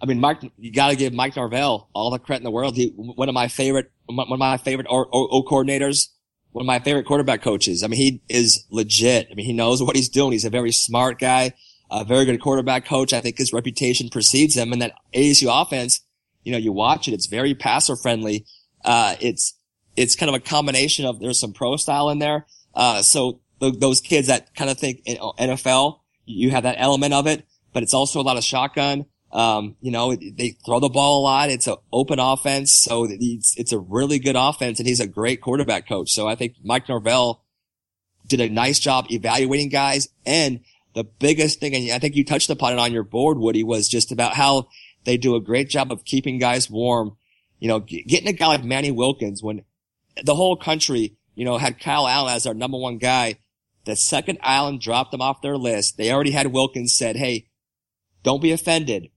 I mean, Mike, you got to give Mike Norvell all the credit in the world. He, one of my favorite, one of my favorite O, o, o coordinators, one of my favorite quarterback coaches. I mean, he is legit. I mean, he knows what he's doing. He's a very smart guy a very good quarterback coach. I think his reputation precedes him and that ASU offense, you know, you watch it, it's very passer friendly. Uh, it's, it's kind of a combination of there's some pro style in there. Uh, so th- those kids that kind of think NFL, you have that element of it, but it's also a lot of shotgun. Um, you know, they throw the ball a lot. It's an open offense. So it's, it's a really good offense and he's a great quarterback coach. So I think Mike Norvell did a nice job evaluating guys and the biggest thing, and I think you touched upon it on your board, Woody, was just about how they do a great job of keeping guys warm. You know, getting a guy like Manny Wilkins when the whole country, you know, had Kyle Allen as our number one guy. The second Allen dropped them off their list, they already had Wilkins said, Hey, don't be offended.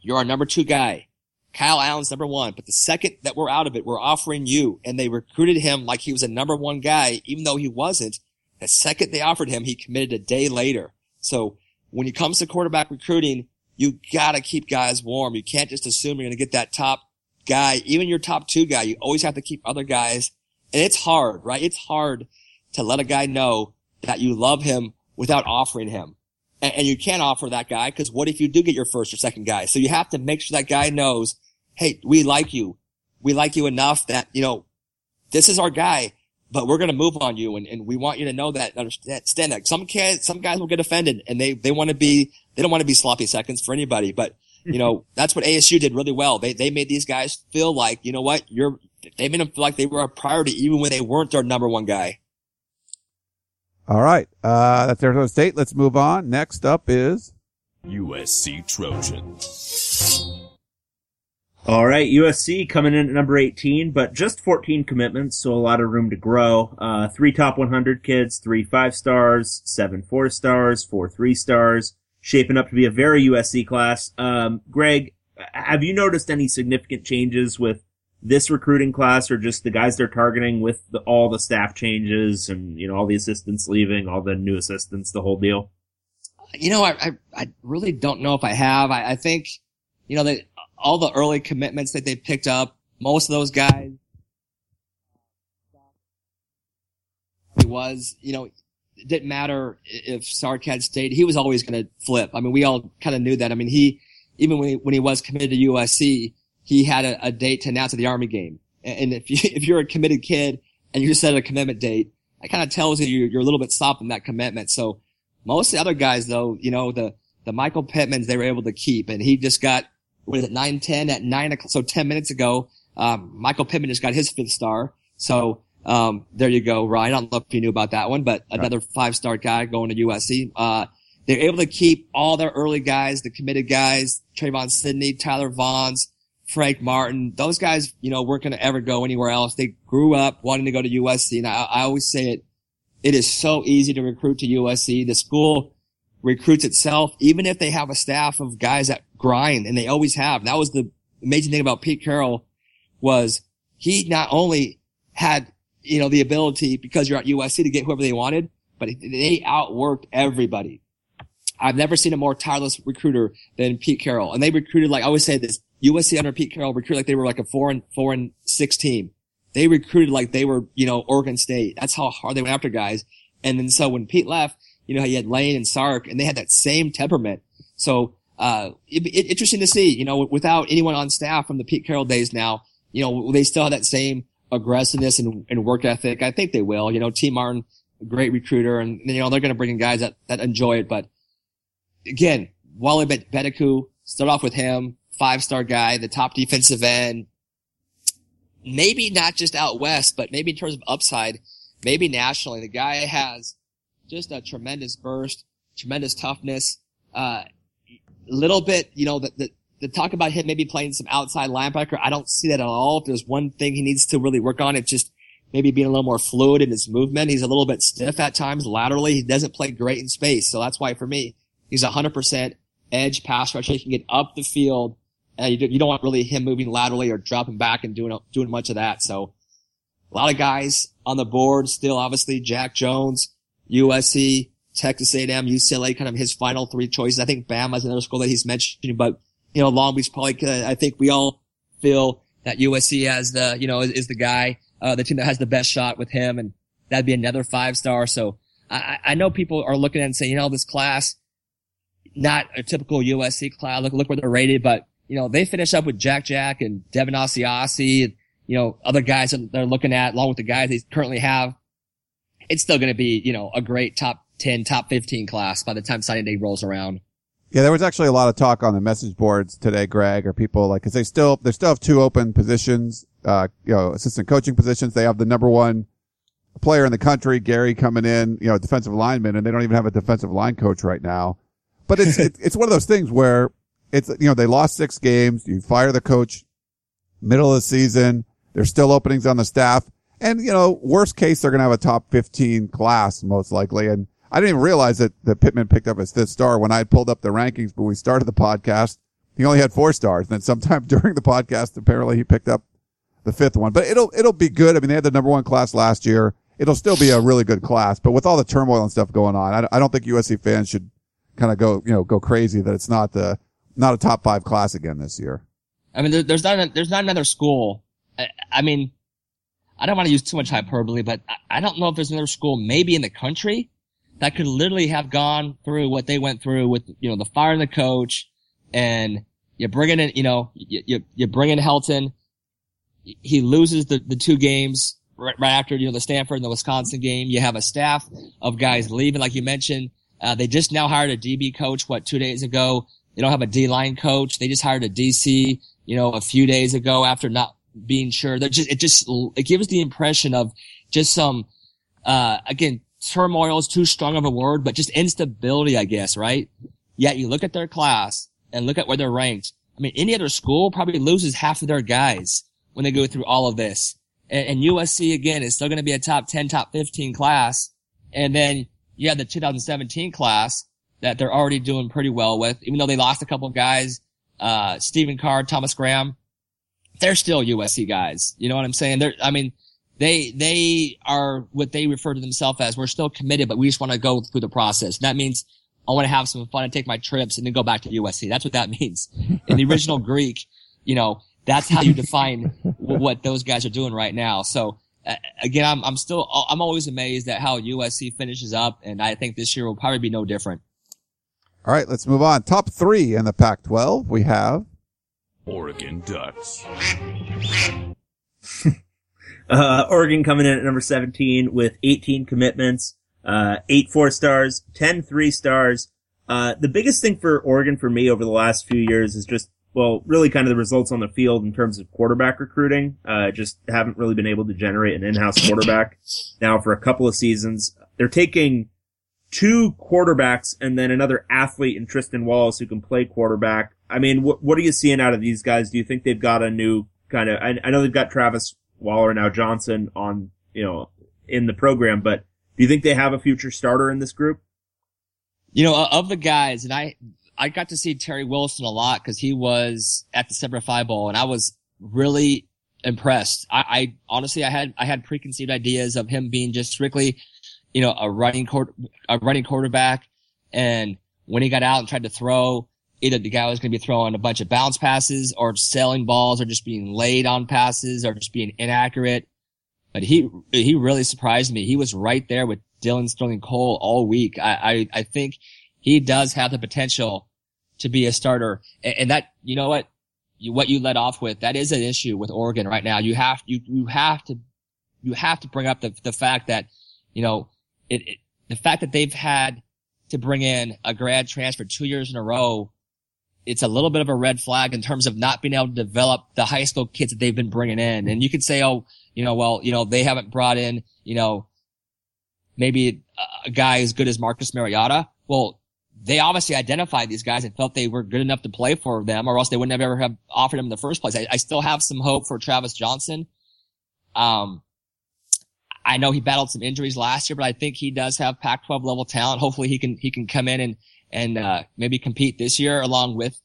you're our number two guy. Kyle Allen's number one, but the second that we're out of it, we're offering you. And they recruited him like he was a number one guy, even though he wasn't. The second they offered him, he committed a day later. So when it comes to quarterback recruiting, you gotta keep guys warm. You can't just assume you're gonna get that top guy, even your top two guy. You always have to keep other guys. And it's hard, right? It's hard to let a guy know that you love him without offering him. And, and you can't offer that guy because what if you do get your first or second guy? So you have to make sure that guy knows, hey, we like you. We like you enough that, you know, this is our guy, but we're going to move on you. And, and we want you to know that, understand that some guys, some guys will get offended and they, they want to be, they don't want to be sloppy seconds for anybody, but you know, that's what ASU did really well. They, they made these guys feel like, you know what, you're, they made them feel like they were a priority even when they weren't their number one guy. All right. Uh, that's Arizona State. Let's move on. Next up is USC Trojans. All right, USC coming in at number 18, but just 14 commitments, so a lot of room to grow. Uh, three top 100 kids, three five stars, seven four stars, four three stars, shaping up to be a very USC class. Um, Greg, have you noticed any significant changes with this recruiting class or just the guys they're targeting with the, all the staff changes and, you know, all the assistants leaving, all the new assistants, the whole deal? You know, I, I, I really don't know if I have. I, I think, you know, that all the early commitments that they picked up, most of those guys, he was, you know, it didn't matter if Sark had stayed. He was always going to flip. I mean, we all kind of knew that. I mean, he, even when he, when he was committed to USC, he had a, a date to announce at the Army game. And if you, if you're a committed kid and you just set a commitment date, that kind of tells you you're, you're a little bit soft in that commitment. So most of the other guys though, you know, the, the Michael Pittmans they were able to keep and he just got, what is it, 910 at nine o'clock. So 10 minutes ago, um, Michael Pittman just got his fifth star. So, um, there you go, Ryan. I don't know if you knew about that one, but another five star guy going to USC. Uh, they're able to keep all their early guys, the committed guys, Trayvon Sidney, Tyler Vaughns, Frank Martin. Those guys, you know, weren't going to ever go anywhere else. They grew up wanting to go to USC. And I, I always say it, it is so easy to recruit to USC. The school recruits itself, even if they have a staff of guys that grind and they always have. That was the amazing thing about Pete Carroll was he not only had, you know, the ability because you're at USC to get whoever they wanted, but they outworked everybody. I've never seen a more tireless recruiter than Pete Carroll. And they recruited like, I always say this, USC under Pete Carroll recruited like they were like a four and, four and six team. They recruited like they were, you know, Oregon State. That's how hard they went after guys. And then so when Pete left, you know, he had Lane and Sark and they had that same temperament. So, uh, it, it, interesting to see, you know, without anyone on staff from the Pete Carroll days now, you know, they still have that same aggressiveness and, and work ethic. I think they will, you know, Tee Martin, great recruiter and, you know, they're going to bring in guys that, that enjoy it. But again, Wally Betiku, start off with him, five star guy, the top defensive end. Maybe not just out west, but maybe in terms of upside, maybe nationally. The guy has just a tremendous burst, tremendous toughness. Uh, a little bit, you know, the, the, the talk about him maybe playing some outside linebacker, I don't see that at all. If there's one thing he needs to really work on, it's just maybe being a little more fluid in his movement. He's a little bit stiff at times laterally. He doesn't play great in space. So that's why for me, he's 100% edge pass rusher. He can get up the field. Uh, you, you don't want really him moving laterally or dropping back and doing, doing much of that. So a lot of guys on the board still, obviously Jack Jones, USC, Texas A&M, UCLA, kind of his final three choices. I think Bama's another school that he's mentioning, but you know, Long Beach probably. I think we all feel that USC has the, you know, is, is the guy, uh, the team that has the best shot with him, and that'd be another five star. So I, I know people are looking at and saying, you know, this class, not a typical USC class. Look, look where they're rated, but you know, they finish up with Jack Jack and Devin Asiasi you know, other guys that they're looking at along with the guys they currently have. It's still going to be, you know, a great top 10, top 15 class by the time signing day rolls around. Yeah, there was actually a lot of talk on the message boards today, Greg, or people like, cause they still, they still have two open positions, uh, you know, assistant coaching positions. They have the number one player in the country, Gary coming in, you know, defensive lineman, and they don't even have a defensive line coach right now. But it's, it, it's one of those things where it's, you know, they lost six games. You fire the coach middle of the season. There's still openings on the staff. And, you know, worst case, they're going to have a top 15 class most likely. And I didn't even realize that, that Pittman picked up his fifth star when I pulled up the rankings, but we started the podcast. he only had four stars. And then sometime during the podcast, apparently he picked up the fifth one, but it'll, it'll be good. I mean, they had the number one class last year. It'll still be a really good class, but with all the turmoil and stuff going on, I, I don't think USC fans should kind of go, you know, go crazy that it's not the, not a top five class again this year. I mean, there, there's not, there's not another school. I, I mean, I don't want to use too much hyperbole, but I, don't know if there's another school maybe in the country that could literally have gone through what they went through with, you know, the firing the coach and you bring in, you know, you, you, you bring in Helton. He loses the, the two games right, right after, you know, the Stanford and the Wisconsin game. You have a staff of guys leaving, like you mentioned. Uh, they just now hired a DB coach, what, two days ago. They don't have a D line coach. They just hired a DC, you know, a few days ago after not being sure. They're just, it just, it gives the impression of just some, uh, again, turmoil is too strong of a word, but just instability, I guess, right? Yet you look at their class and look at where they're ranked. I mean, any other school probably loses half of their guys when they go through all of this. And, and USC again is still going to be a top 10, top 15 class. And then you have the 2017 class that they're already doing pretty well with, even though they lost a couple of guys, uh, Stephen Carr, Thomas Graham. They're still USC guys. You know what I'm saying? They're, I mean, they, they are what they refer to themselves as. We're still committed, but we just want to go through the process. And that means I want to have some fun and take my trips and then go back to USC. That's what that means. In the original Greek, you know, that's how you define what those guys are doing right now. So uh, again, I'm, I'm still, I'm always amazed at how USC finishes up. And I think this year will probably be no different. All right, let's move on. Top three in the Pac-12. We have Oregon Ducks. Uh, Oregon coming in at number 17 with 18 commitments, uh, eight four stars, 10 three stars. Uh, the biggest thing for Oregon for me over the last few years is just, well, really kind of the results on the field in terms of quarterback recruiting. Uh, just haven't really been able to generate an in-house quarterback now for a couple of seasons. They're taking two quarterbacks and then another athlete in Tristan Wallace who can play quarterback. I mean, what, what are you seeing out of these guys? Do you think they've got a new kind of, I, I know they've got Travis Waller now Jonsen on, you know, in the program, but do you think they have a future starter in this group? You know, of the guys, and I, I got to see Terry Wilson a lot because he was at the Semper Fi Bowl and I was really impressed. I, I honestly, I had, I had preconceived ideas of him being just strictly, you know, a running court, a running quarterback. And when he got out and tried to throw, either the guy was going to be throwing a bunch of bounce passes or selling balls or just being laid on passes or just being inaccurate. But he, he really surprised me. He was right there with Dillon Sterling-Cole all week. I, I, I think he does have the potential to be a starter. And, and that, you know what, you, what you led off with, that is an issue with Oregon right now. You have, you, you have to, you have to bring up the, the fact that, you know, it, it the fact that they've had to bring in a grad transfer two years in a row it's a little bit of a red flag in terms of not being able to develop the high school kids that they've been bringing in. And you could say, oh, you know, well, you know, they haven't brought in, you know, maybe a guy as good as Marcus Mariota. Well, they obviously identified these guys and felt they were good enough to play for them or else they wouldn't have ever have offered them in the first place. I, I still have some hope for Travis Jonsen. Um, I know he battled some injuries last year, but I think he does have Pac-12 level talent. Hopefully he can, he can come in and, and, uh, maybe compete this year along with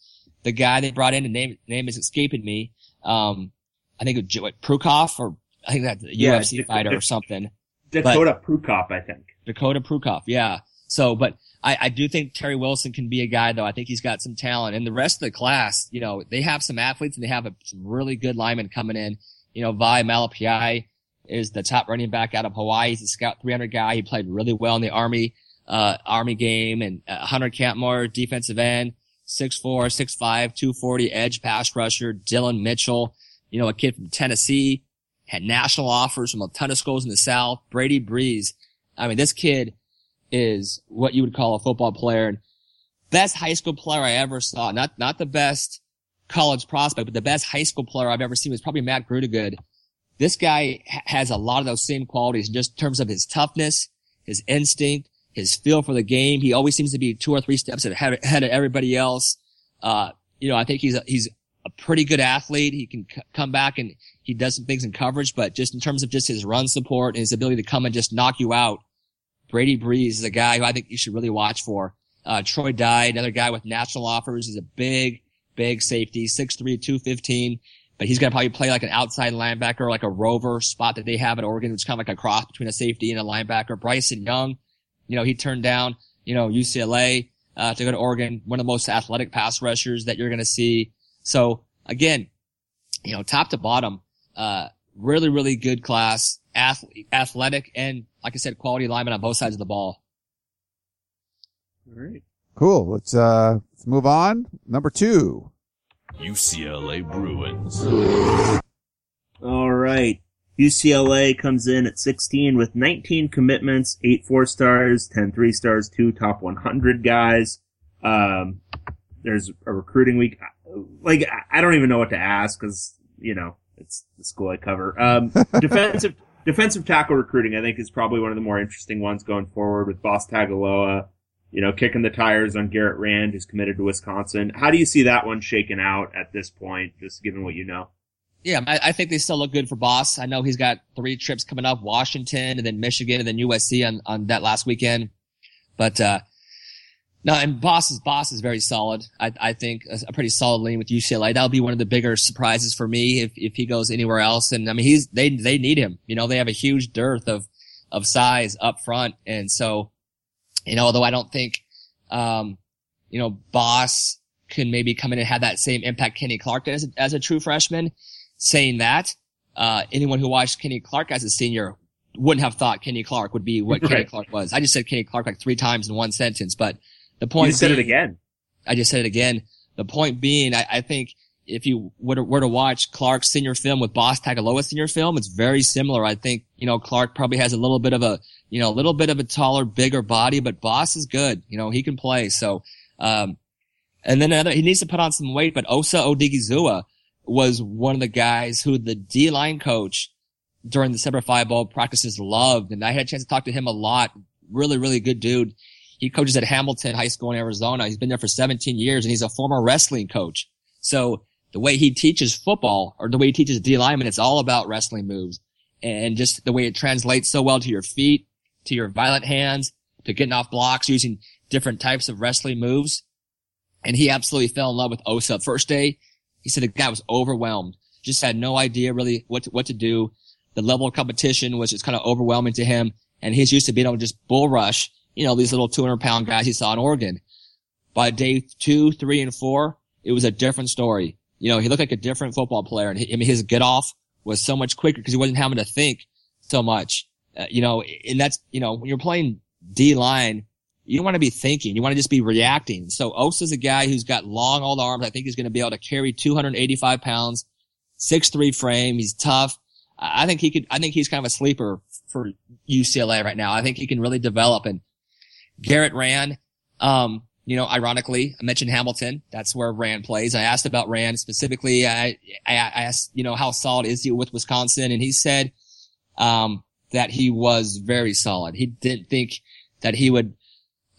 the guy they brought in. The name, name is escaping me. Um, I think it was what, Prukop or I think that's a Yeah, UFC fighter or something. Dakota Prukop, I think. Dakota Prukop. Yeah. So, but I, I do think Terry Wilson can be a guy though. I think he's got some talent and the rest of the class, you know, they have some athletes and they have a, some really good linemen coming in. You know, Vi Malepeai is the top running back out of Hawaii. He's a scout 300 guy. He played really well in the army, uh, army game and uh, Hunter Kampmoyer, defensive end, 6'4", 6'5", 240 edge pass rusher, Dillon Mitchell, you know, a kid from Tennessee, had national offers from a ton of schools in the South. Brady Breeze. I mean, this kid is what you would call a football player and best high school player I ever saw. Not, not the best college prospect, but the best high school player I've ever seen was probably Matt Grootegoed. This guy ha- has a lot of those same qualities just in terms of his toughness, his instinct, his feel for the game. He always seems to be two or three steps ahead, of everybody else. Uh, you know, I think he's a, he's a pretty good athlete. He can c- come back and he does some things in coverage, but just in terms of just his run support and his ability to come and just knock you out, Brady Breeze is a guy who I think you should really watch for. Uh, Troy Dye, another guy with national offers. He's a big, big safety, 6'3", 215, but he's going to probably play like an outside linebacker, like a rover spot that they have at Oregon, which is kind of like a cross between a safety and a linebacker. Bryson Young, you know, he turned down, you know, UCLA, uh, to go to Oregon, one of the most athletic pass rushers that you're going to see. So again, you know, top to bottom, uh, really, really good class, athlete, athletic, and like I said, quality lineman on both sides of the ball. All right. Cool. Let's, uh, let's move on. Number two. UCLA Bruins. All right. UCLA comes in at 16 with 19 commitments, 8 4 stars, 10 3 stars, 2 top 100 guys. Um, there's a recruiting week. Like, I don't even know what to ask because, you know, it's the school I cover. Um, defensive, defensive tackle recruiting, I think is probably one of the more interesting ones going forward with Boss Tagaloa, you know, kicking the tires on Garrett Rand, who's committed to Wisconsin. How do you see that one shaken out at this point, just given what you know? Yeah, I, I think they still look good for Boss. I know he's got three trips coming up, Washington and then Michigan and then USC on, on that last weekend. But, uh, no, and Boss is, Boss is very solid. I, I think a, a pretty solid lean with UCLA. That'll be one of the bigger surprises for me if, if he goes anywhere else. And I mean, he's, they, they need him. You know, they have a huge dearth of, of size up front. And so, you know, although I don't think, um, you know, Boss can maybe come in and have that same impact Kenny Clark as as a true freshman. Saying that, uh, anyone who watched Kenny Clark as a senior wouldn't have thought Kenny Clark would be what Kenny Clark was. I just said Kenny Clark like three times in one sentence, but the point just said it again. I just said it again. The point being, I, I think if you were to, were to watch Clark's senior film with Boss Tagaloa's senior film, it's very similar. I think, you know, Clark probably has a little bit of a, you know, a little bit of a taller, bigger body, but Boss is good. You know, he can play. So, um, and then another, he needs to put on some weight, but Osa Odighizuwa was one of the guys who the D line coach during the Semper Fi Bowl practices loved. And I had a chance to talk to him a lot. Really, really good dude. He coaches at Hamilton High School in Arizona. He's been there for 17 years and he's a former wrestling coach. So the way he teaches football or the way he teaches D lineman, it's all about wrestling moves and just the way it translates so well to your feet, to your violent hands, to getting off blocks using different types of wrestling moves. And he absolutely fell in love with Osa. First day, he said the guy was overwhelmed, just had no idea really what to, what to do. The level of competition was just kind of overwhelming to him. And he's used to being able to just bull rush, you know, these little 200 pound guys he saw in Oregon. By day two, three, and four, it was a different story. You know, he looked like a different football player and he, I mean, his get off was so much quicker because he wasn't having to think so much. Uh, you know, and that's, you know, when you're playing D line, you don't want to be thinking. You want to just be reacting. So Osa's a guy who's got long old arms. I think he's going to be able to carry 285 pounds, six three frame. He's tough. I think he could, I think he's kind of a sleeper for UCLA right now. I think he can really develop and Garrett Rand, um, you know, ironically, I mentioned Hamilton. That's where Rand plays. I asked about Rand specifically. I, I, I asked, you know, how solid is he with Wisconsin? And he said, um, that he was very solid. He didn't think that he would,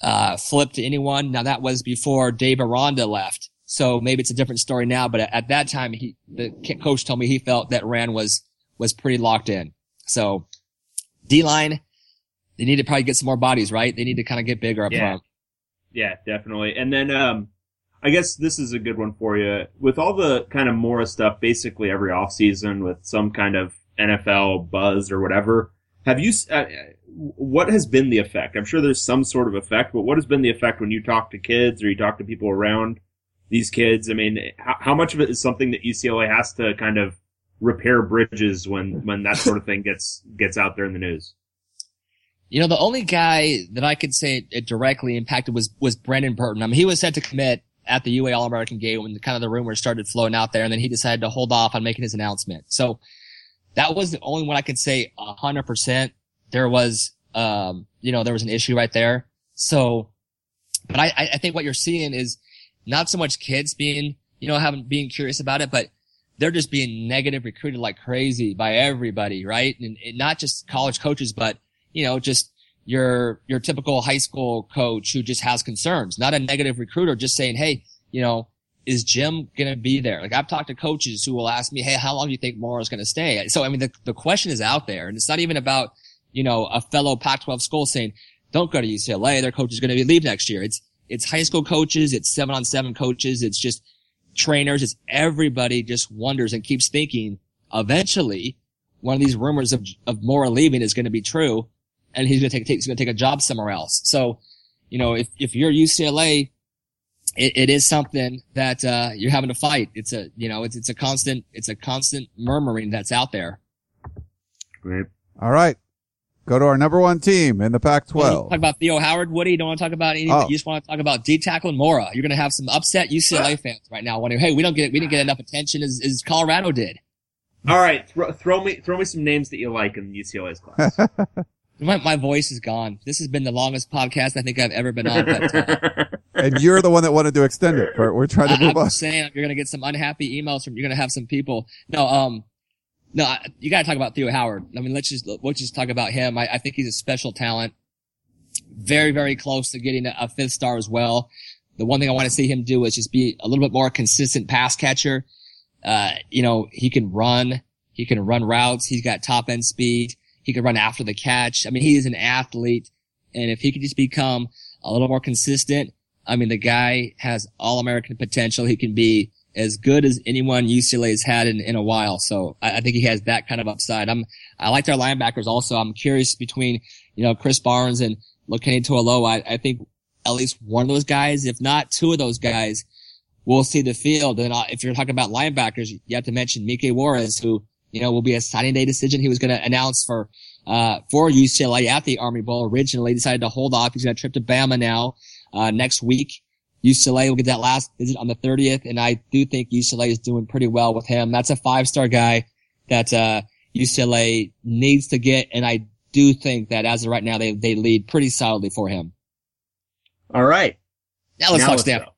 uh, flip to anyone. Now that was before Dave Aranda left. So maybe it's a different story now, but at that time, he, the coach told me he felt that Rand was, was pretty locked in. So D line, they need to probably get some more bodies, right? They need to kind of get bigger up Yeah. front. Yeah, definitely. And then, um, I guess this is a good one for you. With all the kind of Mora stuff, basically every offseason with some kind of NFL buzz or whatever, have you, uh, what has been the effect? I'm sure there's some sort of effect, but what has been the effect when you talk to kids or you talk to people around these kids? I mean, how, how much of it is something that UCLA has to kind of repair bridges when, when that sort of thing gets, gets out there in the news? You know, the only guy that I could say it directly impacted was, was Brandon Burton. I mean, he was set to commit at the UA All-American game when kind of the rumors started flowing out there and then he decided to hold off on making his announcement. So that was the only one I could say hundred percent. There was, um, you know, there was an issue right there. So, but I, I- think what you're seeing is not so much kids being, you know, having, being curious about it, but they're just being negative recruited like crazy by everybody, right? And, and not just college coaches, but you know, just your, your typical high school coach who just has concerns, not a negative recruiter, just saying, Hey, you know, is Jim going to be there? Like I've talked to coaches who will ask me, Hey, how long do you think Mora's going to stay? So, I mean, the, the question is out there and it's not even about, you know, a fellow Pac-12 school saying, don't go to UCLA. Their coach is going to leave next year. It's, it's high school coaches. It's seven on seven coaches. It's just trainers, it's everybody just wonders and keeps thinking eventually one of these rumors of, of Mora leaving is going to be true and he's going to take, take, he's going to take a job somewhere else. So, you know, if, if you're UCLA, it, it is something that, uh, you're having to fight. It's a, you know, it's, it's a constant, it's a constant murmuring that's out there. Right. All right. Go to our number one team in the Talk Pac-12. Talk about Theo Howard, Woody. You don't want to talk about any. Oh. You just want to talk about D tackle and Mora. You're going to have some upset UCLA fans right now wondering, hey, we don't get we didn't get enough attention as, as Colorado did. All right, throw, throw me throw me some names that you like in UCLA's class. My, my voice is gone. This has been the longest podcast I think I've ever been on. But uh, and you're the one that wanted to extend it. We're, we're trying to I, move I'm on. saying you're going to get some unhappy emails from. You're going to have some people. No, um, no, you got to talk about Theo Howard. I mean, let's just let's just talk about him. I, I think he's a special talent. Very, very close to getting a, a fifth star as well. The one thing I want to see him do is just be a little bit more consistent pass catcher. Uh, you know, he can run. He can run routes. He's got top end speed. He can run after the catch. I mean, he is an athlete. And if he could just become a little more consistent, I mean, the guy has all American potential. He can be as good as anyone UCLA has had in, in a while. So I, I think he has that kind of upside. I'm, I like their linebackers also. I'm curious between, you know, Krys Barnes and Lokeni Toailoa. I, I think at least one of those guys, if not two of those guys, will see the field. And uh, if you're talking about linebackers, you have to mention Mike Juarez, who, you know, will be a signing day decision. He was going to announce for, uh, for UCLA at the Army Bowl originally, decided to hold off. He's got a trip to Bama now, uh, next week. UCLA will get that last visit on the 30th. And I do think UCLA is doing pretty well with him. That's a five star guy that, uh, UCLA needs to get. And I do think that as of right now, they, they lead pretty solidly for him. All right. Now let's Now talk let's Stanford. go.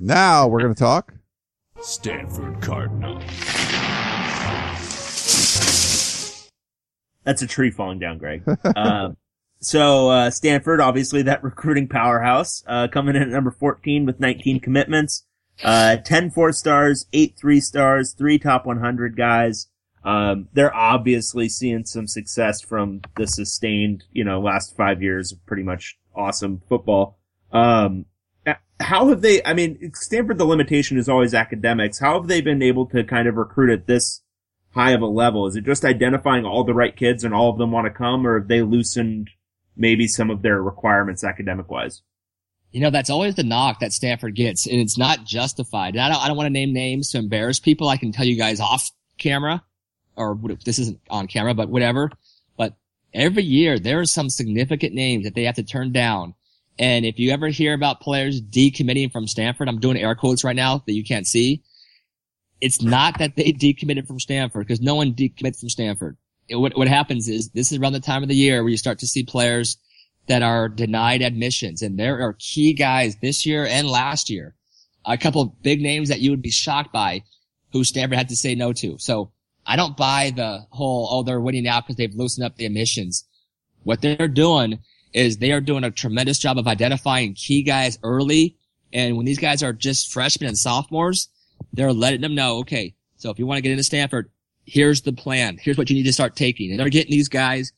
Now we're going to talk. Stanford Cardinal. That's a tree falling down, Greg. um, so uh, Stanford, obviously that recruiting powerhouse, uh, coming in at number 14 with 19 commitments, uh, 10 four stars, eight three stars, three top 100 guys. Um, they're obviously seeing some success from the sustained, you know, last five years of pretty much awesome football. Um, how have they, I mean, Stanford, the limitation is always academics. How have they been able to kind of recruit at this high of a level? Is it just identifying all the right kids and all of them want to come, or have they loosened maybe some of their requirements academic wise? You know, that's always the knock that Stanford gets, and it's not justified. And I don't, I don't want to name names to embarrass people. I can tell you guys off camera, or this isn't on camera, but whatever. But every year there are some significant names that they have to turn down. And if you ever hear about players decommitting from Stanford, I'm doing air quotes right now that you can't see. It's not that they decommitted from Stanford because no one decommits from Stanford. What, what happens is this is around the time of the year where you start to see players that are denied admissions. And there are key guys this year and last year. A couple of big names that you would be shocked by who Stanford had to say no to. So I don't buy the whole, oh, they're winning now because they've loosened up the admissions. What they're doing is they are doing a tremendous job of identifying key guys early. And when these guys are just freshmen and sophomores, they're letting them know, okay, so if you want to get into Stanford, here's the plan. Here's what you need to start taking. And they're getting these guys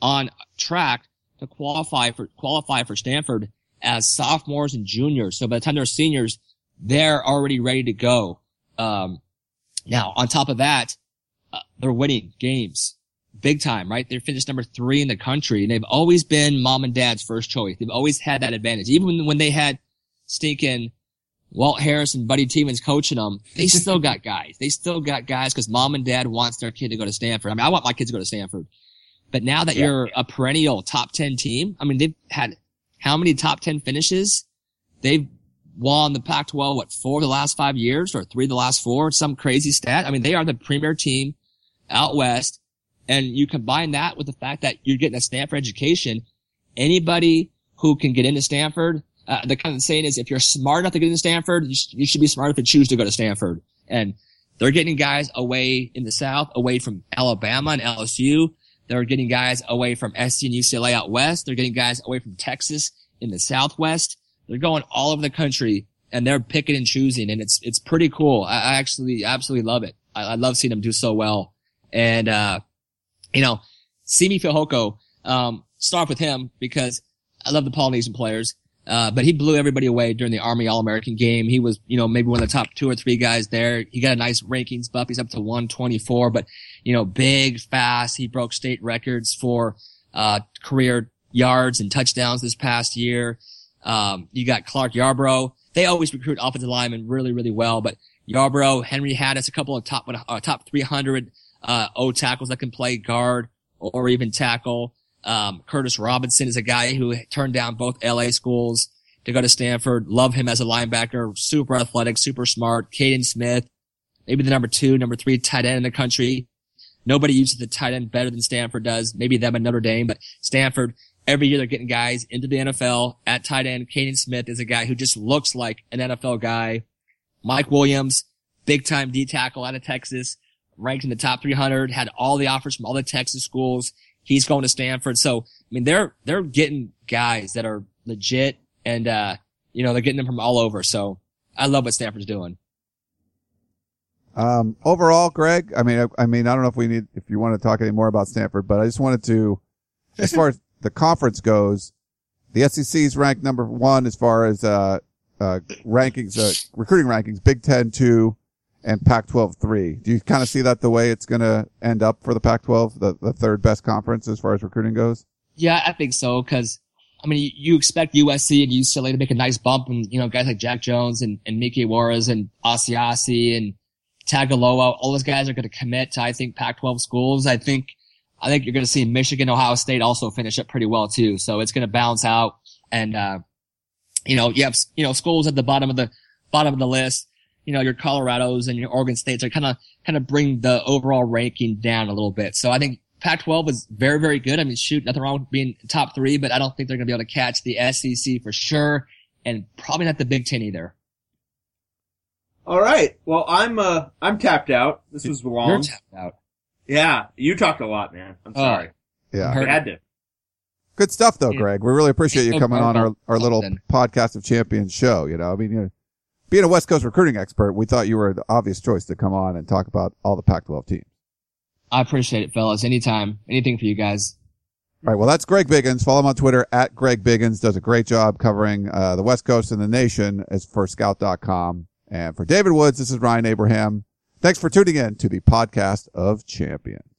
on track to qualify for, qualify for Stanford as sophomores and juniors. So by the time they're seniors, they're already ready to go. Um, now on top of that, uh, they're winning games big time, right? They're finished number three in the country and they've always been mom and dad's first choice. They've always had that advantage. Even when, they had stinking Walt Harris and Buddy Teevens coaching them, they still got guys. They still got guys because mom and dad wants their kid to go to Stanford. I mean, I want my kids to go to Stanford. But now that Yeah. you're a perennial top 10 team, I mean, they've had how many top 10 finishes? They've won the Pac-12, what, four of the last five years or three of the last four? Some crazy stat. I mean, they are the premier team out west. And you combine that with the fact that you're getting a Stanford education. Anybody who can get into Stanford, uh, the kind of saying is if you're smart enough to get into Stanford, you, sh- you should be smart enough to choose to go to Stanford. And they're getting guys away in the South, away from Alabama and LSU. They're getting guys away from SC and UCLA out west. They're getting guys away from Texas in the Southwest. They're going all over the country and they're picking and choosing and it's, it's pretty cool. I, I actually absolutely love it. I, I love seeing them do so well. And, uh, you know, Simi Fehoko, um, start with him because I love the Polynesian players. Uh, but he blew everybody away during the Army All-American game. He was, you know, maybe one of the top two or three guys there. He got a nice rankings bump. He's up to 124, but, you know, big, fast. He broke state records for, uh, career yards and touchdowns this past year. Um, you got Clark Yarbrough. They always recruit offensive linemen really, really well, but Yarbrough, Henry Hattis, a couple of top, uh, top 300, uh, O tackles that can play guard or even tackle. Um, Curtis Robinson is a guy who turned down both LA schools to go to Stanford. Love him as a linebacker. Super athletic, super smart. Kaden Smith, maybe the number two, number three tight end in the country. Nobody uses the tight end better than Stanford does. Maybe them and Notre Dame, but Stanford, every year they're getting guys into the NFL at tight end. Kaden Smith is a guy who just looks like an NFL guy. Mike Williams, big time D tackle out of Texas, ranked in the top 300, had all the offers from all the Texas schools. He's going to Stanford. So, I mean, they're, they're getting guys that are legit and, uh, you know, they're getting them from all over. So I love what Stanford's doing. Um, overall, Greg, I mean, I, I mean, I don't know if we need, if you want to talk any more about Stanford, but I just wanted to, as far as the conference goes, the SEC is ranked number one as far as, uh, uh, rankings, uh, recruiting rankings, Big Ten two and Pac-12 three. Do you kind of see that the way it's going to end up for the Pac-12, the, the third best conference as far as recruiting goes? Yeah, I think so. Cause I mean, you, expect USC and UCLA to make a nice bump and, you know, guys like Jack Jones and, and Mique Juarez and Asiasi and Tagaloa, all those guys are going to commit to, I think, Pac-12 schools. I think, I think you're going to see Michigan, Ohio State also finish up pretty well too. So it's going to balance out. And, uh, you know, you have, you know, schools at the bottom of the, bottom of the list. You know, your Colorados and your Oregon States are kind of, kind of bring the overall ranking down a little bit. So I think Pac-12 is very, very good. I mean, shoot, nothing wrong with being top three, but I don't think they're going to be able to catch the SEC for sure. And probably not the Big Ten either. All right. Well, I'm uh I'm tapped out. This was long. You're tapped out. yeah, you talked a lot, man. I'm Oh. sorry. Yeah. I had to. Good stuff though, Greg. We really appreciate you coming on our, our little podcast of champions show. You know, I mean, you know, being a West Coast recruiting expert, we thought you were the obvious choice to come on and talk about all the Pac-12 teams. I appreciate it, fellas. Anytime. Anything for you guys. All right. Well, that's Greg Biggins. Follow him on Twitter at Greg Biggins. Does a great job covering uh, the West Coast and the nation as for scout.com. And for David Woods, this is Ryan Abraham. Thanks for tuning in to the podcast of champions.